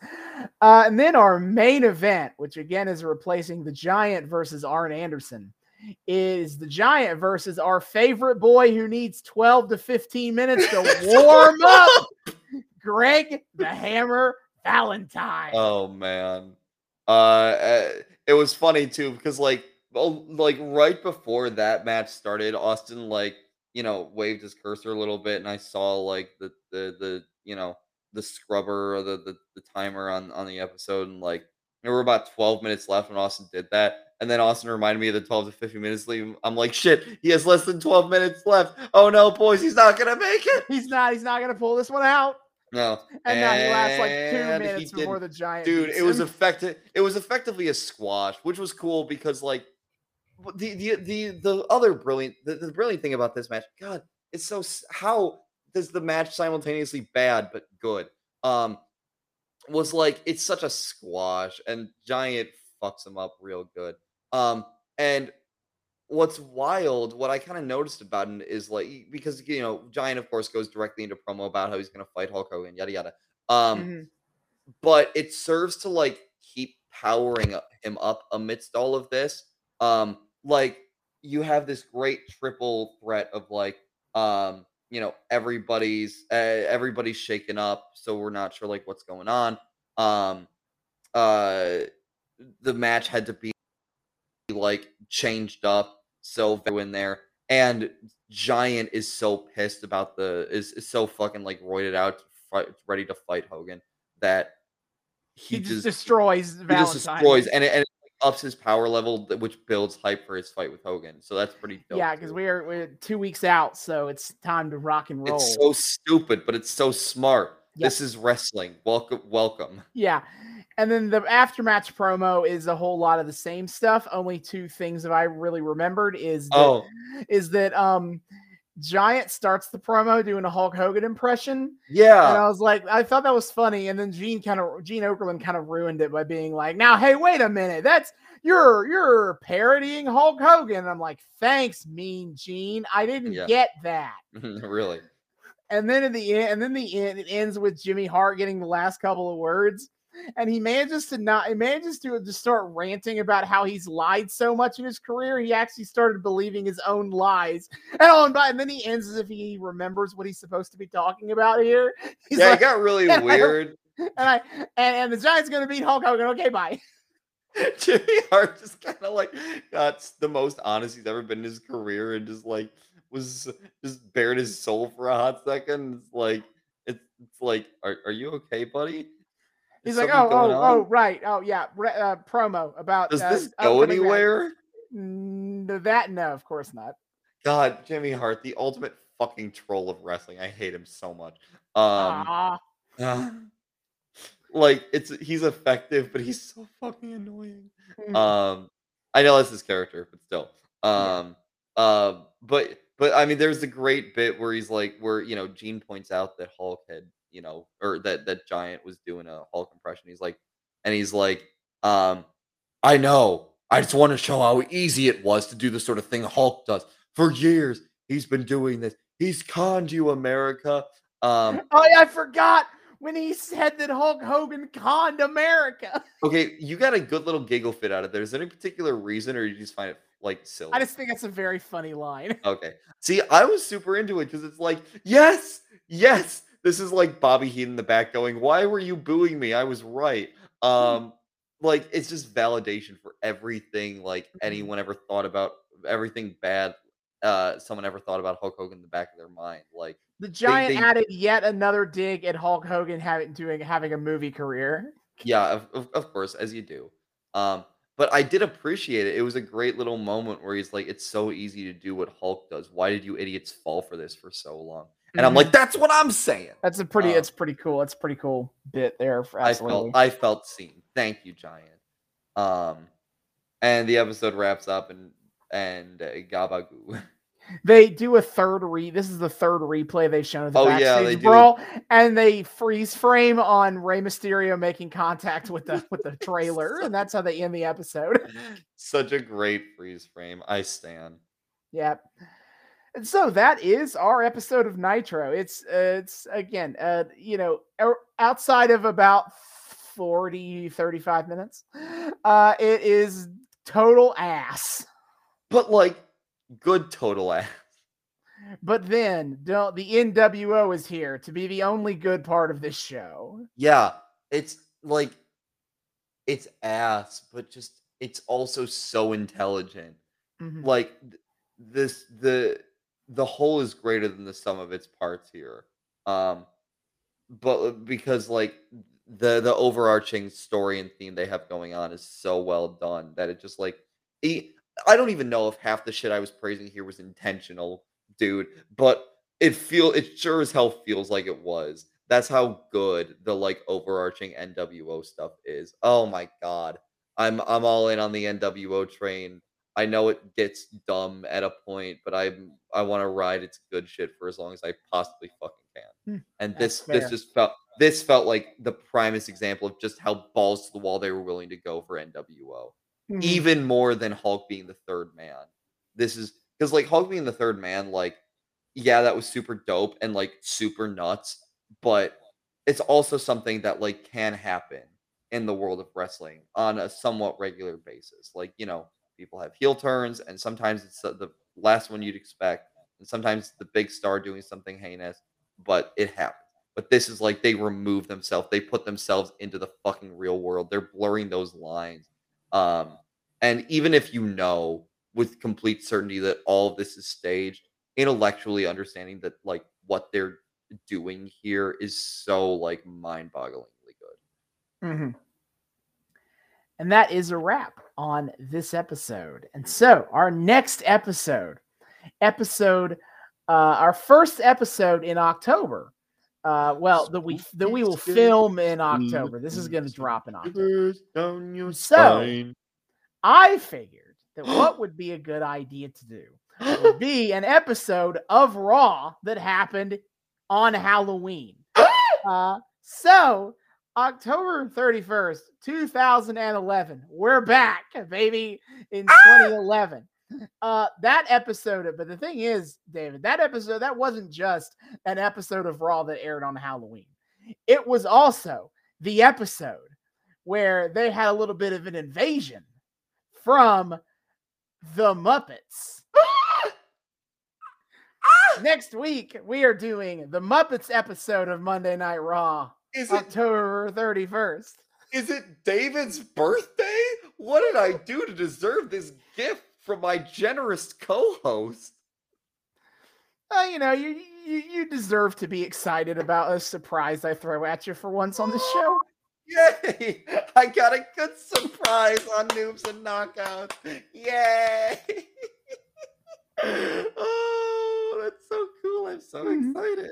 Uh, and then our main event, which again is replacing the Giant versus Arn Anderson, is the Giant versus our favorite boy who needs 12 to 15 minutes to warm up, Greg the Hammer Valentine. Oh man. Uh, uh, it was funny too because like like right before that match started, Austin like you know waved his cursor a little bit, and I saw like the the the you know the scrubber or the the, the timer on on the episode, and like there were about twelve minutes left when Austin did that. And then Austin reminded me of the 12 to 15 minutes leave. I'm like, shit, he has less than 12 minutes left. Oh no, boys, he's not gonna make it. He's not. He's not gonna pull this one out. No. And now he lasts like two minutes before the Giant. dude it was effective it was effectively a squash which was cool because like the the the, the other brilliant the, the brilliant thing about this match god it's so how does the match simultaneously bad but good um was like it's such a squash and giant fucks him up real good um and what's wild what i kind of noticed about him is like because you know giant of course goes directly into promo about how he's going to fight hulk hogan yada yada um Mhm. but it serves to like keep powering him up amidst all of this. Um, like you have this great triple threat of like, um, you know, everybody's uh, everybody's shaken up, so we're not sure like what's going on. Um, uh, the match had to be like changed up so in there, and Giant is so pissed about the is, is so fucking like roided out, fight, ready to fight Hogan that He, he, just, just destroys he Valentine. just destroys and and ups his power level, which builds hype for his fight with Hogan. So that's pretty dope. yeah, because we're we're two weeks out, so it's time to rock and roll. it's so stupid, but it's so smart. Yep. This is wrestling. Welcome, welcome. Yeah. And then the aftermatch promo is a whole lot of the same stuff. Only two things that I really remembered is that, Oh, is that um Giant starts the promo doing a Hulk Hogan impression. Yeah. And. I was like, I thought that was funny. And then Gene kind of Gene Okerlund kind of ruined it by being like, now hey, wait a minute. That's you're you're parodying Hulk Hogan. And I'm like, thanks, mean Gene. I didn't Yeah. get that. really. And then in the end, and then the end, it ends with Jimmy Hart getting the last couple of words. And he manages to not, he manages to just start ranting about how he's lied so much in his career. He actually started believing his own lies. And, oh, and, by, and then he ends as if he remembers what he's supposed to be talking about here. He's yeah, like, it got really "And I weird. and I and, and the Giants going to beat Hulk Hogan. Okay, bye. Jimmy Hart just kind of like got the most honest he's ever been in his career, and just like was just bared his soul for a hot second. It's like it's, it's like, are, are you okay, buddy? He's like, oh, oh, going oh, right. Oh, yeah. Uh, promo about Does uh, this go anywhere? Mm, that, no, of course not. God, Jimmy Hart, the ultimate fucking troll of wrestling. I hate him so much. Um, Aw. like it's he's effective, but he's so fucking annoying. Mhm. Um, I know that's his character, but still. Yeah. Um, uh, but but I mean, there's a great bit where he's like, where you know, Gene points out that Hulk had, you know, or that that Giant was doing a Hulk impression. He's like, and he's like, um, I know. I just want to show how easy it was to do the sort of thing Hulk does. For years, he's been doing this. He's conned you, America. Um, Oh yeah, I forgot when he said that Hulk Hogan conned America. okay, you got a good little giggle fit out of there. Is there any particular reason, or you just find it like silly? I just think it's a very funny line. Okay. See, I was super into it because it's like, yes, yes. This is like Bobby Heenan in the back going, Why were you booing me? I was right. Um, like it's just validation for everything like Mhm. anyone ever thought about everything bad uh, someone ever thought about Hulk Hogan in the back of their mind. Like The Giant they- added yet another dig at Hulk Hogan having doing having a movie career. Yeah, of, of, of course, as you do. Um, but I did appreciate it. It was a great little moment where he's like, "It's so easy to do what Hulk does. Why did you idiots fall for this for so long?" And I'm Mhm. like, "That's what I'm saying." That's a pretty. Um, it's pretty cool. It's a pretty cool bit there. For I felt I felt seen. Thank you, Giant. Um, and the episode wraps up and and uh, Gabagoo. they do a third re. This is the third replay they've shown of the Oh, yeah, backstage do. brawl, and they freeze frame on Rey Mysterio making contact with the with the trailer, and that's how they end the episode. Such a great freeze frame. I stand. Yep. And so that is our episode of Nitro. It's uh, it's again, uh, you know, outside of about 40 35 minutes, uh it is total ass. But like, good total ass. But then don't the NWO is here to be the only good part of this show. Yeah, it's like it's ass, but just it's also so intelligent. Mhm. Like this the the whole is greater than the sum of its parts here. Um but uh, because like the the overarching story and theme they have going on is so well done that it just like e- I don't even know if half the shit I was praising here was intentional, dude, but it feel it sure as hell feels like it was. That's how good the like overarching NWO stuff is. Oh my god. I'm I'm all in on the NWO train. I know it gets dumb at a point, but I'm I want to ride its good shit for as long as I possibly fucking can. Hmm, And that's this this fair. just felt this felt like the primest example of just how balls to the wall they were willing to go for NWO Mhm. even more than Hulk being the third man. This is because like Hulk being the third man, like, yeah, that was super dope and like super nuts, but it's also something that like can happen in the world of wrestling on a somewhat regular basis. Like, you know, people have heel turns, and sometimes it's the, last one you'd expect, and sometimes the big star doing something heinous, but it happens. But this is like they remove themselves, they put themselves into the fucking real world. They're blurring those lines. Um, and even if you know with complete certainty that all of this is staged, intellectually understanding that like what they're doing here is so like mind-bogglingly good. Mhm. And that is a wrap on this episode. And so, our next episode, episode, uh, our first episode in October. Uh, well, that we that we will film in October. This is going to drop in October. So- I figured that what would be a good idea to do would be an episode of Raw that happened on Halloween. Uh, so October 31st, 2011, we're back, baby, in ah! 2011. Uh, that episode, but the thing is, David, that episode, that wasn't just an episode of Raw that aired on Halloween. It was also the episode where they had a little bit of an invasion from the Muppets. Ah! Ah! Next week, we are doing the Muppets episode of Monday Night Raw, is it October 31st. is it David's birthday? What did I do to deserve this gift from my generous co-host? Uh, you know, you, you you deserve to be excited about a surprise I throw at you for once on the show. Yay! I got a good surprise on Noobs and Knockouts. Yay! oh, that's so cool. I'm so Mhm. excited.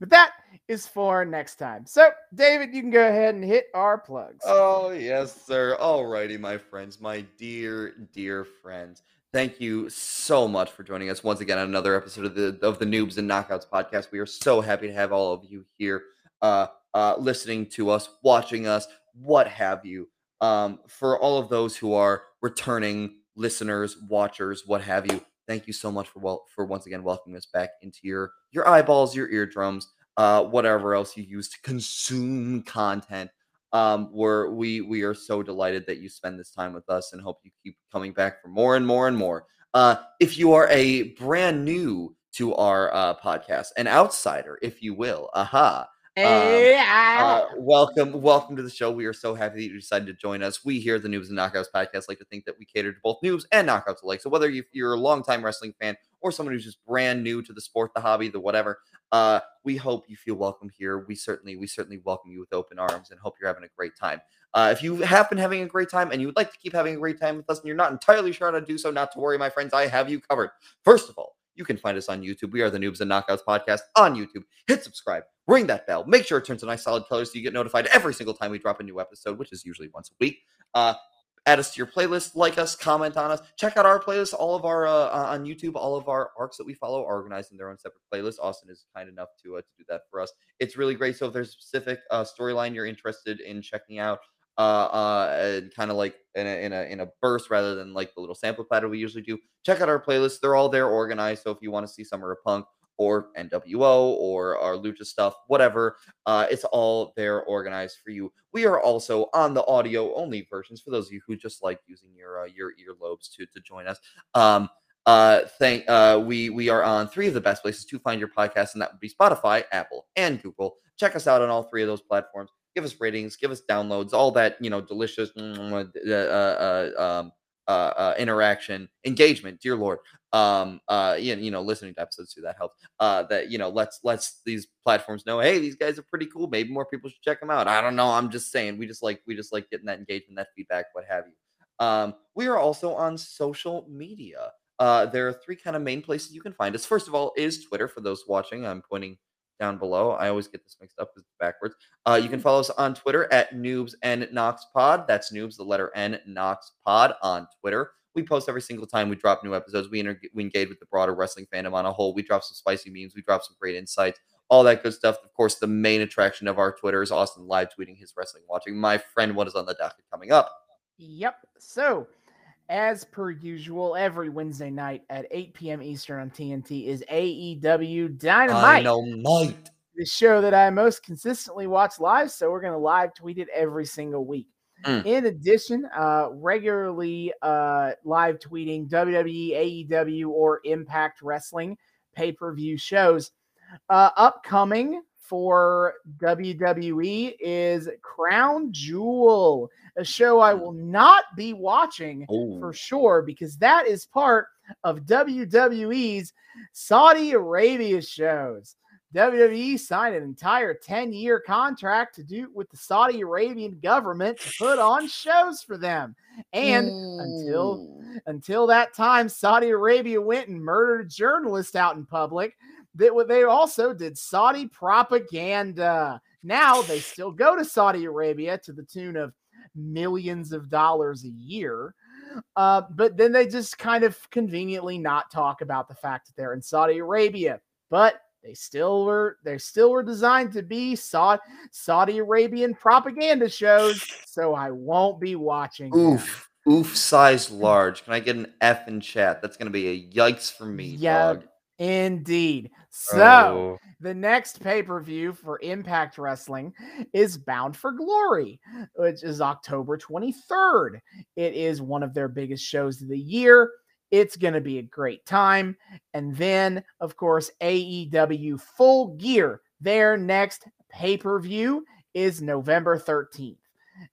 But that is for next time. So, David, you can go ahead and hit our plugs. Oh, yes, sir. Alrighty, my friends, my dear, dear friends. Thank you so much for joining us once again on another episode of the of the Noobs and Knockouts podcast. We are so happy to have all of you here, uh, uh, listening to us, watching us, what have you. Um, for all of those who are returning listeners, watchers, what have you, thank you so much for well for once again welcoming us back into your your eyeballs, your eardrums, uh, whatever else you use to consume content um we're we we are so delighted that you spend this time with us and hope you keep coming back for more and more and more. Uh if you are a brand new to our uh podcast an outsider if you will aha uh, welcome, welcome to the show. We are so happy that you decided to join us. We here at the Noobs and Knockouts podcast like to think that we cater to both noobs and knockouts alike. So whether you're a longtime wrestling fan or someone who's just brand new to the sport, the hobby, the whatever, uh, we hope you feel welcome here. We certainly, we certainly welcome you with open arms and hope you're having a great time. Uh, if you have been having a great time and you would like to keep having a great time with us and you're not entirely sure how to do so, not to worry, my friends, I have you covered. First of all, you can find us on YouTube. We are the Noobs and Knockouts podcast on YouTube. Hit subscribe, ring that bell, make sure it turns a nice solid color so you get notified every single time we drop a new episode, which is usually once a week. Uh, add us to your playlist, like us, comment on us, check out our playlist. All of our uh, on YouTube, all of our arcs that we follow are organized in their own separate playlist. Austin is kind enough to uh, to do that for us. It's really great. So if there's a specific uh, storyline you're interested in checking out, uh, uh, and kind of like in a, in a in a burst rather than like the little sample platter we usually do. Check out our playlists; they're all there organized. So if you want to see Summer of Punk or NWO or our Lucha stuff, whatever, uh, it's all there organized for you. We are also on the audio only versions for those of you who just like using your uh, your earlobes to to join us. Um, uh, thank uh, we we are on three of the best places to find your podcast, and that would be Spotify, Apple, and Google. Check us out on all three of those platforms give us ratings, give us downloads, all that you know, delicious mm, uh, uh, uh, um, uh, uh, interaction, engagement. Dear Lord, um, uh, you, you know, listening to episodes too that helps. That you know, let's let's these platforms know, hey, these guys are pretty cool. Maybe more people should check them out. I don't know. I'm just saying, we just like we just like getting that engagement, that feedback, what have you. Um, we are also on social media. There are three kind of main places you can find us. First of all, is Twitter. For those watching, I'm pointing down below. I always get this mixed up because it's backwards. Uh, you can mm. follow us on Twitter at Noobs and Knox Pod. That's Noobs, the letter N, Knox Pod on Twitter. We post every single time we drop new episodes. We, inter- we engage with the broader wrestling fandom on a whole. We drop some spicy memes. We drop some great insights, all that good stuff. Of course, the main attraction of our Twitter is Austin live tweeting his wrestling watching. My friend, what is on the docket coming up? Yep. So as per usual, every Wednesday night at 8 p.m. Eastern on TNT is AEW Dynamite. Dynamite. The show that I most consistently watch live. So we're going to live tweet it every single week. Mm. In addition, uh, regularly uh, live tweeting WWE, AEW, or Impact Wrestling pay per view shows. Uh, upcoming for WWE is Crown Jewel, a show I will not be watching Ooh. for oh. sure because that is part of WWE's Saudi Arabia shows. WWE signed an entire 10 year contract to do with the Saudi Arabian government to put on shows for them. And Ooh. until hmm. until that time, Saudi Arabia went and murdered a journalist out in public that they also did Saudi propaganda. Now they still go to Saudi Arabia to the tune of millions of dollars a year. Uh, but then they just kind of conveniently not talk about the fact that they're in Saudi Arabia. But they still were they still were designed to be Saudi Saudi Arabian propaganda shows. So I won't be watching. Oof. Them. Oof size large. Can I get an F in chat? That's gonna be a yikes for me. Yeah, dog. Indeed. So oh. the next pay per view for Impact Wrestling is Bound for Glory, which is October 23rd. It is one of their biggest shows of the year. It's going to be a great time. And then, of course, AEW Full Gear, their next pay per view is November 13th.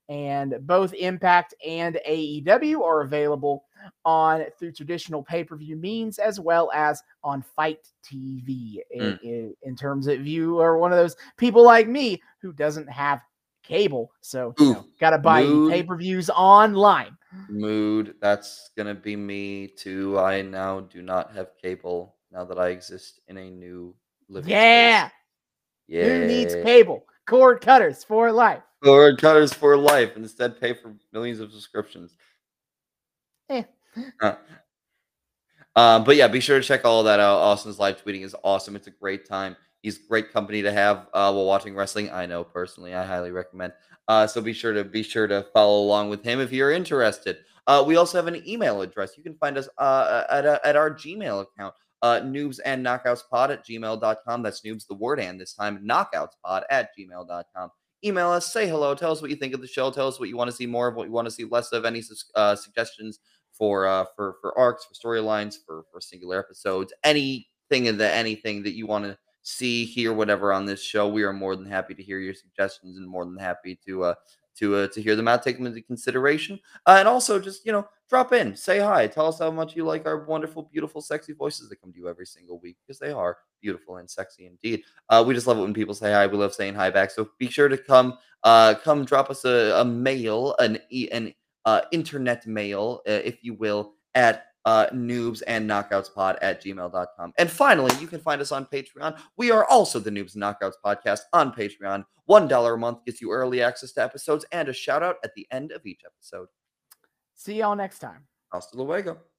And both Impact and AEW are available on through traditional pay-per-view means as well as on FITE TV in, mm. in, in, terms of you are one of those people like me who doesn't have cable so you know, gotta buy pay-per-views online. Mood that's gonna be me too. I now do not have cable now that i exist in a new living yeah space. yeah. Who needs cable? Cord cutters for life. Cord cutters for life. Instead pay for millions of subscriptions Uh, um, but yeah, be sure to check all that out. Austin's live tweeting is awesome. It's a great time. He's great company to have uh, while watching wrestling. I know personally, I highly recommend. Uh, so be sure to be sure to follow along with him if you're interested. Uh, we also have an email address. You can find us uh, at, uh, at our Gmail account, uh, noobs and knockouts pod at gmail.com. That's noobs, the word and this time, knockouts pod at gmail.com. Email us, say hello, tell us what you think of the show, tell us what you want to see more of, what you want to see less of, any uh, suggestions for uh, for for arcs, for storylines, for for singular episodes, anything in the anything that you want to see, hear whatever on this show, we are more than happy to hear your suggestions and more than happy to uh, to uh, to hear them out, take them into consideration, uh, and also just you know drop in, say hi, tell us how much you like our wonderful, beautiful, sexy voices that come to you every single week because they are beautiful and sexy indeed. Uh, we just love it when people say hi. We love saying hi back. So be sure to come uh, come drop us a, a mail, an e- an uh, internet mail, uh, if you will, at uh, noobs and knockouts pod at gmail.com. And finally, you can find us on Patreon. We are also the Noobs and Knockouts podcast on Patreon. $1 a month gets you early access to episodes and a shout out at the end of each episode. See y'all next time. Hasta luego.